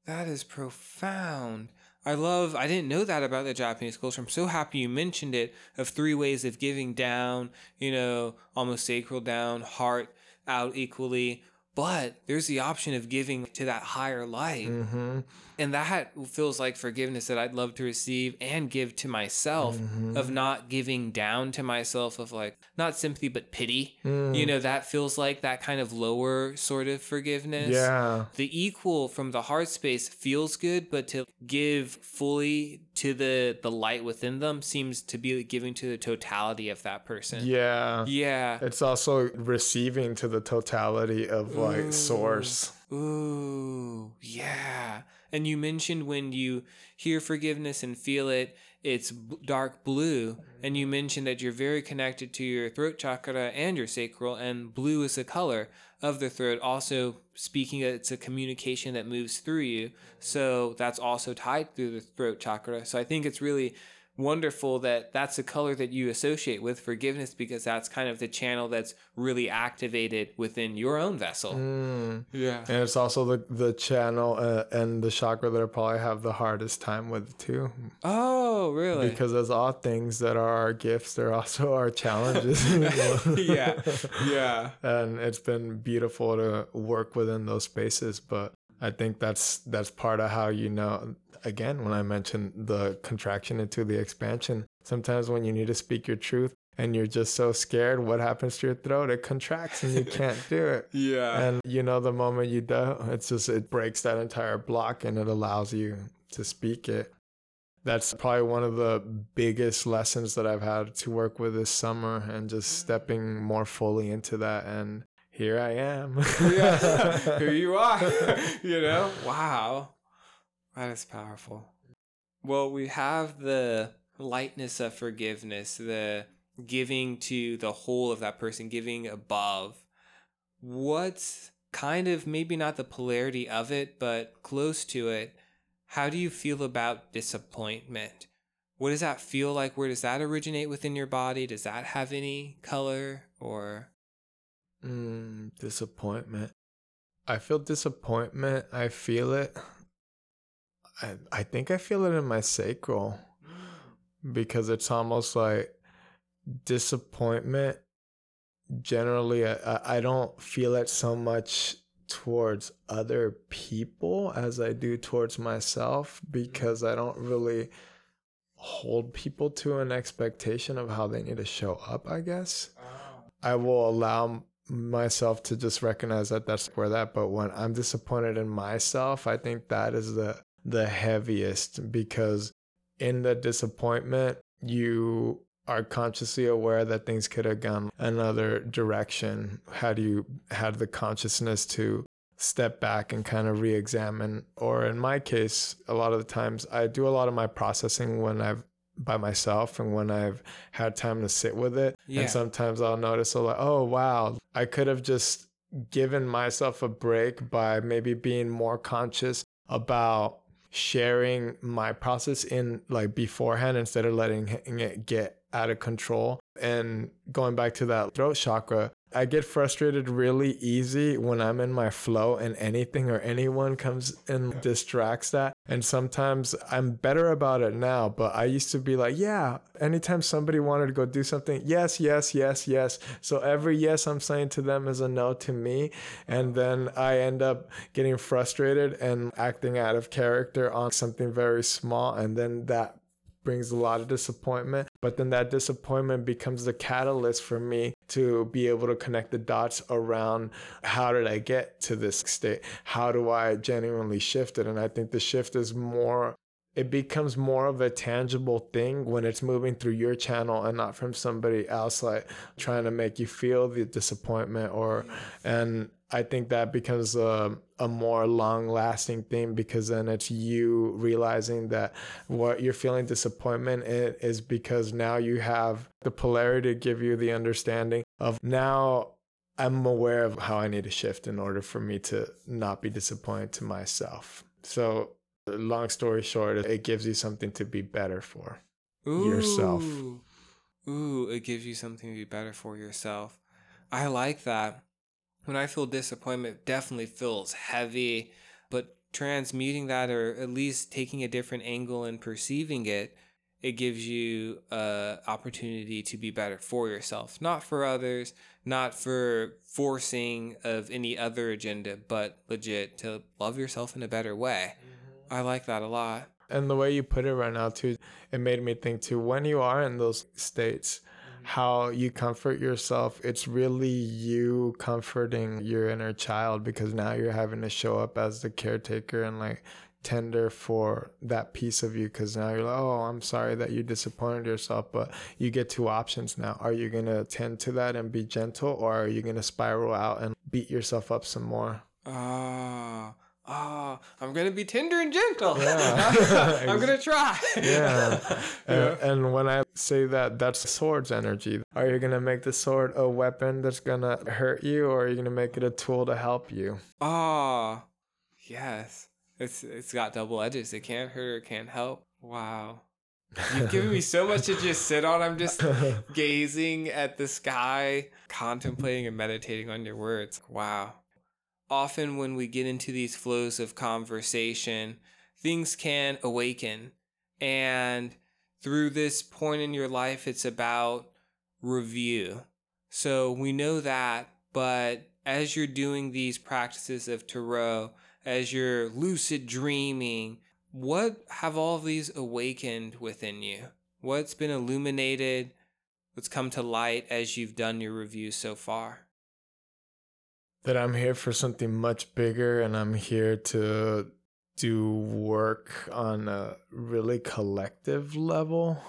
That is profound. I love, I didn't know that about the Japanese culture. I'm so happy you mentioned it of three ways of giving down, you know, almost sacral down, heart out equally. But there's the option of giving to that higher light. hmm and that feels like forgiveness that I'd love to receive and give to myself Mhm. of not giving down to myself of like not sympathy but pity. Mm. You know, that feels like that kind of lower sort of forgiveness. Yeah. The equal from the heart space feels good, but to give fully to the the light within them seems to be giving to the totality of that person. Yeah. Yeah. It's also receiving to the totality of like Ooh. source. Ooh, yeah. And you mentioned when you hear forgiveness and feel it, it's dark blue. And you mentioned that you're very connected to your throat chakra and your sacral, and blue is the color of the throat. Also, speaking, it's a communication that moves through you. So that's also tied through the throat chakra. So I think it's really wonderful that that's the color that you associate with forgiveness because that's kind of the channel that's really activated within your own vessel. Mm. Yeah. And it's also the the channel uh, and the chakra that I probably have the hardest time with too, Oh, really? because as all things that are our gifts, they're also (laughs) our challenges. (laughs) yeah. (laughs) Yeah. and it's been beautiful to work within those spaces but i think that's that's part of how you know again when i mentioned the contraction into the expansion sometimes when you need to speak your truth and you're just so scared what happens to your throat it contracts and you (laughs) can't do it Yeah. and you know the moment you do it's just it breaks that entire block and it allows you to speak it that's probably one of the biggest lessons that I've had to work with this summer and just stepping more fully into that. And here I am. yeah. (laughs) Here you are. (laughs) you know? Wow. That is powerful. Well, we have the lightness of forgiveness, the giving to the whole of that person, giving above. What's kind of maybe not the polarity of it, but close to it? How do you feel about disappointment? What does that feel like? Where does that originate within your body? Does that have any color or? Mm, disappointment. I feel disappointment. I feel it. I, I think I feel it in my sacral because it's almost like disappointment. Generally, I, I- don't feel it so much towards other people as I do towards myself because I don't really hold people to an expectation of how they need to show up, I guess. I will allow myself to just recognize that that's where that. But when I'm disappointed in myself, I think that is the the heaviest because in the disappointment, you are consciously aware that things could have gone another direction. How do you have the consciousness to step back and kind of re-examine? Or in my case, a lot of the times I do a lot of my processing when I've by myself and when I've had time to sit with it. Yeah. And sometimes I'll notice, like, oh, wow, I could have just given myself a break by maybe being more conscious about sharing my process in like beforehand instead of letting it get out of control. And going back to that throat chakra, I get frustrated really easy when I'm in my flow and anything or anyone comes and distracts that. And sometimes I'm better about it now, but I used to be like, yeah, anytime somebody wanted to go do something, yes, yes, yes, yes. So every yes I'm saying to them is a no to me. And then I end up getting frustrated and acting out of character on something very small. And then that brings a lot of disappointment. But then that disappointment becomes the catalyst for me to be able to connect the dots around how did I get to this state? How do I genuinely shift it? And I think the shift is more it becomes more of a tangible thing when it's moving through your channel and not from somebody else like trying to make you feel the disappointment or and I think that becomes a, a more long lasting thing because then it's you realizing that what you're feeling disappointment in is because now you have the polarity to give you the understanding of now I'm aware of how I need to shift in order for me to not be disappointed to myself. So, long story short, it gives you something to be better for. yourself. Ooh. Ooh, it gives you something to be better for yourself. I like that. When I feel disappointment, definitely feels heavy, but transmuting that or at least taking a different angle and perceiving it, it gives you a opportunity to be better for yourself, not for others, not for forcing of any other agenda, but legit to love yourself in a better way. Mm-hmm. I like that a lot. And the way you put it right now, too, it made me think, too, when you are in those states, how you comfort yourself, it's really you comforting your inner child because now you're having to show up as the caretaker and like tender for that piece of you because now you're like, oh, I'm sorry that you disappointed yourself, but you get two options now. Are you going to tend to that and be gentle, or are you going to spiral out and beat yourself up some more? Ah. Uh oh, I'm gonna be tender and gentle. Yeah. (laughs) I'm gonna try. yeah. (laughs) And, and, when I say that, that's sword's energy. Are you gonna make the sword a weapon that's gonna hurt you, or are you gonna make it a tool to help you? Ah, oh, yes. It's it's got double edges. It can't hurt it can't help. Wow. You've given me so much to just sit on. I'm just (laughs) gazing at the sky, contemplating and meditating on your words. Wow often when we get into these flows of conversation, things can awaken. And through this point in your life, it's about review. So we know that, but as you're doing these practices of Tarot, as you're lucid dreaming, what have all of these awakened within you? What's been illuminated? What's come to light as you've done your review so far? That I'm here for something much bigger and I'm here to do work on a really collective level.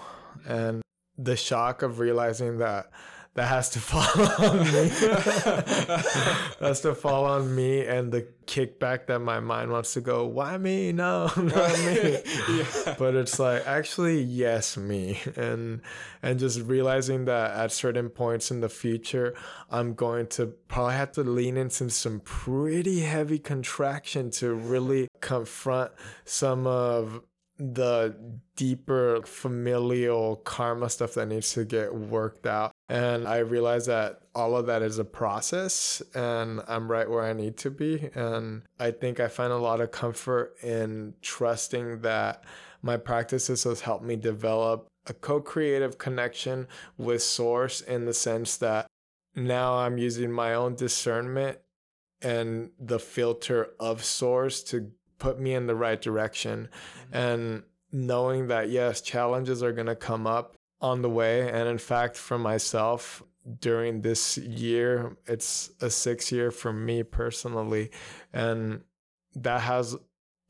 And the shock of realizing that that has to (laughs) fall on me. That (laughs) has to fall on me and the kickback that my mind wants to go, why me? No, (laughs) not me. yeah. But it's like actually yes, me. And and just realizing that at certain points in the future, I'm going to probably have to lean into some pretty heavy contraction to really confront some of the deeper familial karma stuff that needs to get worked out. And I realize that all of that is a process and I'm right where I need to be. And I think I find a lot of comfort in trusting that my practices has helped me develop a co creative connection with Source in the sense that now I'm using my own discernment and the filter of Source to put me in the right direction. Mm-hmm. And knowing that, yes, challenges are going to come up on the way. And in fact, for myself, during this year, it's a six year for me personally. And that has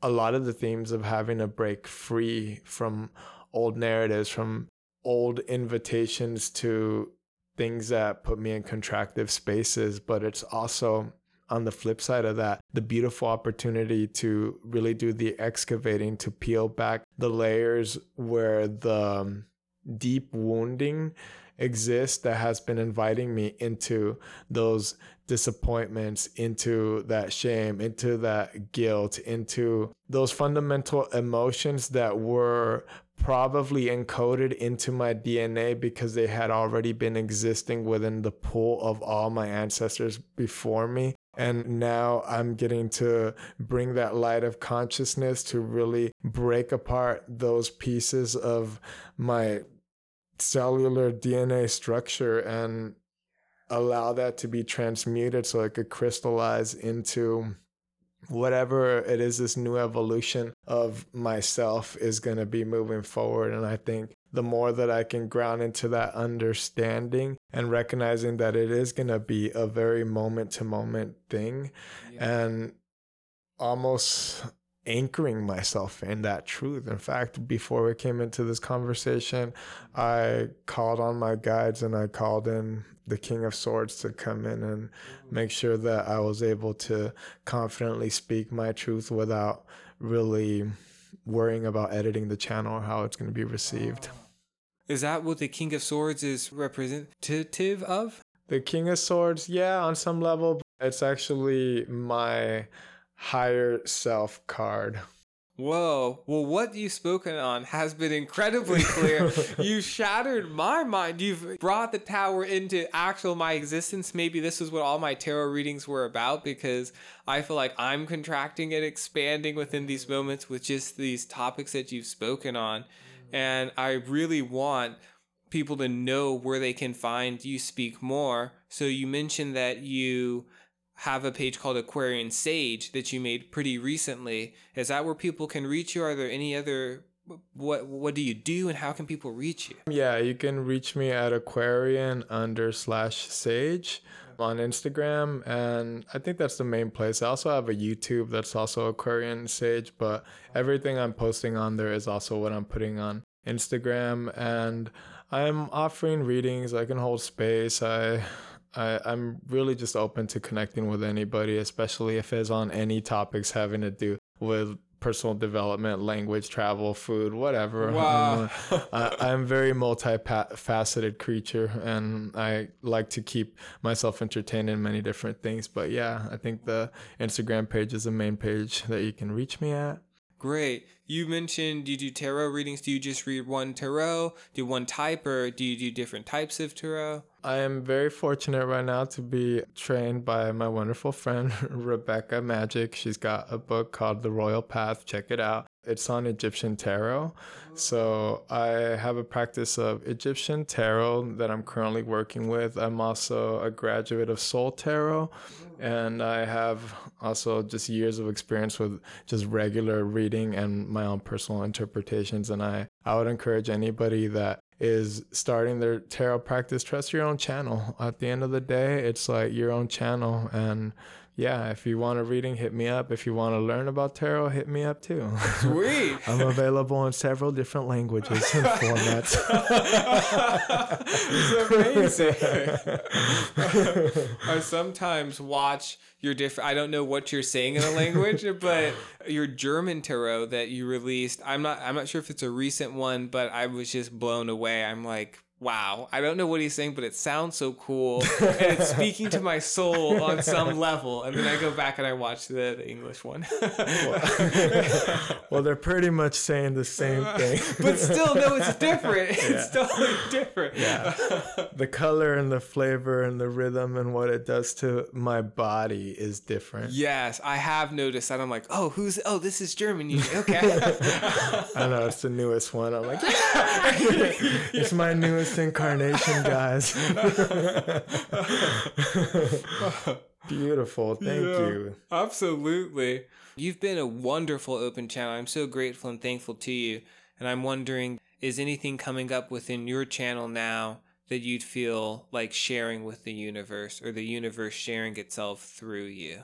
a lot of the themes of having to break free from old narratives, from old invitations to things that put me in contractive spaces. But it's also on the flip side of that, the beautiful opportunity to really do the excavating to peel back the layers where the um, deep wounding exists that has been inviting me into those disappointments, into that shame, into that guilt, into those fundamental emotions that were probably encoded into my DNA because they had already been existing within the pool of all my ancestors before me. And now I'm getting to bring that light of consciousness to really break apart those pieces of my cellular DNA structure and allow that to be transmuted so it could crystallize into whatever it is this new evolution of myself is going to be moving forward and i think the more that i can ground into that understanding and recognizing that it is going to be a very moment to moment thing yeah. and almost anchoring myself in that truth. In fact, before we came into this conversation, I called on my guides and I called in the King of Swords to come in and make sure that I was able to confidently speak my truth without really worrying about editing the channel or how it's going to be received. Is that what the King of Swords is representative of? The King of Swords, yeah, on some level, it's actually my higher self card. Whoa. Well, what you've spoken on has been incredibly clear. (laughs) You've shattered my mind. You've brought the tower into actual my existence. Maybe this is what all my tarot readings were about because I feel like I'm contracting and expanding within these moments with just these topics that you've spoken on. And I really want people to know where they can find you speak more. So you mentioned that you have a page called Aquarian Sage that you made pretty recently. Is that where people can reach you? Are there any other what what do you do and how can people reach you? Yeah, you can reach me at Aquarian under slash Sage on Instagram, and I think that's the main place. I also have a YouTube that's also Aquarian Sage, but everything I'm posting on there is also what I'm putting on Instagram, and I'm offering readings. I can hold space. I I, I'm really just open to connecting with anybody, especially if it's on any topics having to do with personal development, language, travel, food, whatever. (laughs) Wow. Uh, I, am very multifaceted creature and I like to keep myself entertained in many different things. But yeah, I think the Instagram page is the main page that you can reach me at. Great. You mentioned you do tarot readings. Do you just read one tarot, do one type, or do you do different types of tarot? I am very fortunate right now to be trained by my wonderful friend, (laughs) Rebecca Magic. She's got a book called The Royal Path. Check it out. It's on Egyptian tarot. So I have a practice of Egyptian tarot that I'm currently working with. I'm also a graduate of Soul Tarot and I have also just years of experience with just regular reading and my own personal interpretations. And I, I would encourage anybody that is starting their tarot practice, trust your own channel. At the end of the day, it's like your own channel. And yeah, if you want a reading, hit me up. If you want to learn about tarot, hit me up too. Sweet. (laughs) I'm available in several different languages and (laughs) formats. it's amazing. I sometimes watch your different. I don't know what you're saying in a language, (laughs) but your German tarot that you released. I'm not. I'm not sure if it's a recent one, but I was just blown away. I'm like, wow, I don't know what he's saying, but it sounds so cool. (laughs) and it's speaking to my soul on some level. And then I go back and I watch the, the English one. well, they're pretty much saying the same (laughs) thing. but still, no, it's different. (laughs) Yeah. It's totally different. Yeah. The color and the flavor and the rhythm and what it does to my body is different. Yes, I have noticed that. I'm like, oh, who's, oh, this is German. Okay. I know, it's the newest one. I'm like, yeah! it's my newest incarnation, guys. (laughs) Beautiful. Thank yeah, you. Absolutely. You've been a wonderful open channel. I'm so grateful and thankful to you. And I'm wondering is anything coming up within your channel now that you'd feel like sharing with the universe or the universe sharing itself through you?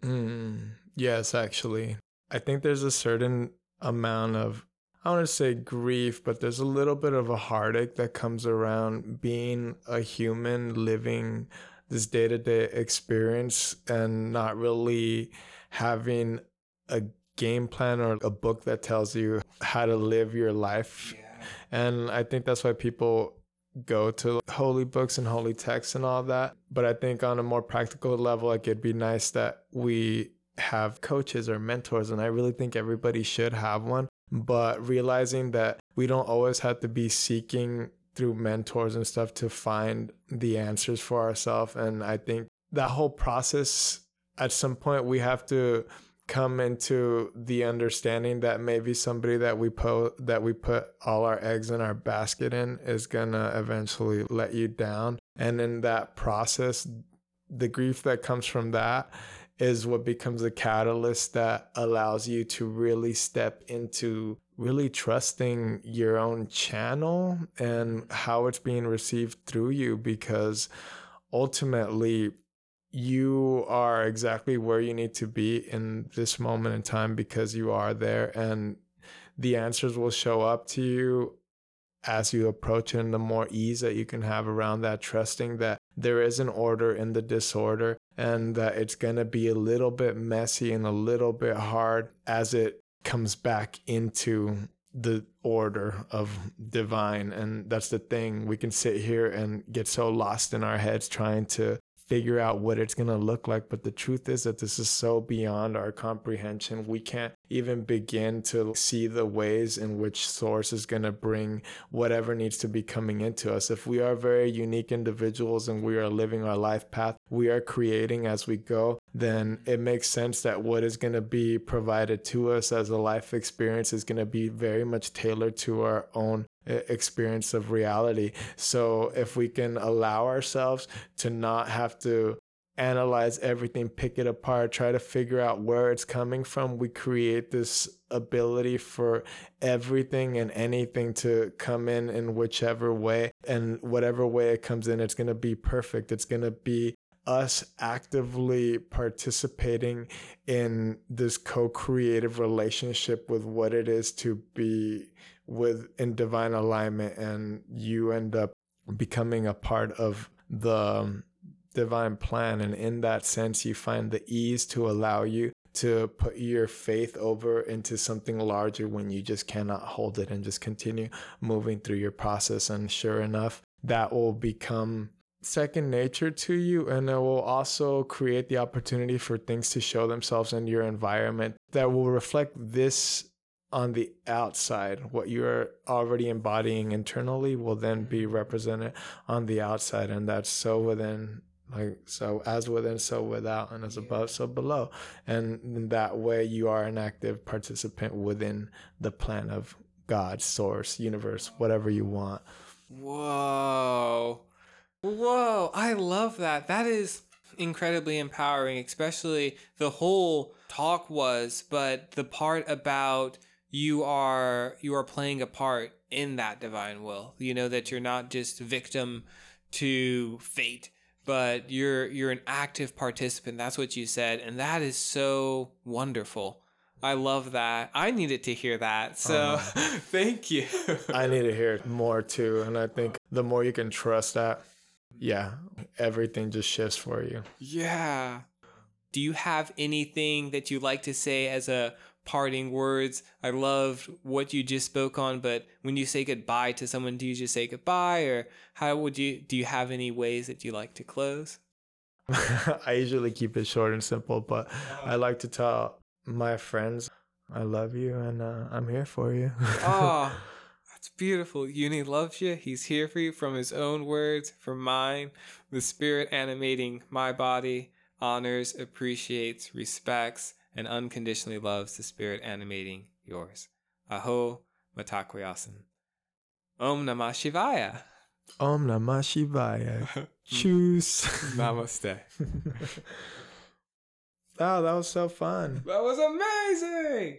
Mm, yes, actually. I think there's a certain amount of I want to say grief, but there's a little bit of a heartache that comes around being a human living this day to day experience and not really having a game plan or a book that tells you how to live your life. Yeah. And I think that's why people go to holy books and holy texts and all that. But I think on a more practical level, like it'd be nice that we have coaches or mentors. And I really think everybody should have one but realizing that we don't always have to be seeking through mentors and stuff to find the answers for ourselves. And I think that whole process, at some point, we have to come into the understanding that maybe somebody that we put that we put all our eggs in our basket in is gonna eventually let you down and in that process the grief that comes from that is what becomes a catalyst that allows you to really step into really trusting your own channel and how it's being received through you because ultimately you are exactly where you need to be in this moment in time because you are there and the answers will show up to you as you approach it and the more ease that you can have around that trusting that there is an order in the disorder and that it's going to be a little bit messy and a little bit hard as it comes back into the order of divine. And that's the thing. We can sit here and get so lost in our heads trying to figure out what it's going to look like. But the truth is that this is so beyond our comprehension. We can't even begin to see the ways in which Source is going to bring whatever needs to be coming into us. If we are very unique individuals and we are living our life path, we are creating as we go, then it makes sense that what is going to be provided to us as a life experience is going to be very much tailored to our own experience of reality. So if we can allow ourselves to not have to analyze everything, pick it apart, try to figure out where it's coming from. We create this ability for everything and anything to come in in whichever way. And whatever way it comes in, it's going to be perfect. It's going to be us actively participating in this co-creative relationship with what it is to be with in divine alignment and you end up becoming a part of the um, divine plan. And in that sense, you find the ease to allow you to put your faith over into something larger when you just cannot hold it and just continue moving through your process. And sure enough, that will become second nature to you and it will also create the opportunity for things to show themselves in your environment that will reflect this on the outside. What you're already embodying internally will then be represented on the outside and that's so within like so as within so without and as above so below. And in that way you are an active participant within the plan of god source universe whatever you want. Whoa. Whoa. I love that. That is incredibly empowering especially the whole talk was but the part about you are you are playing a part in that divine will. You know that you're not just victim to fate but you're you're an active participant. That's what you said and that is so wonderful. I love that. I needed to hear that so uh, (laughs) thank you. I need to hear more too and i think the more you can trust that yeah everything just shifts for you. Yeah. Do you have anything that you like to say as a parting words. I loved what you just spoke on, but when you say goodbye to someone, do you just say goodbye or how would you do you have any ways that you like to close? (laughs) I usually keep it short and simple, but I like to tell my friends I love you and uh, I'm here for you. oh, (laughs) that's beautiful. Uni loves you. He's here for you from his own words, from mine. The spirit animating my body honors, appreciates, respects, and unconditionally loves the spirit animating yours. Aho Mitakuye Om Namah Shivaya. Om Namah Shivaya. (laughs) Choose. Namaste. (laughs) oh, that was so fun. That was amazing.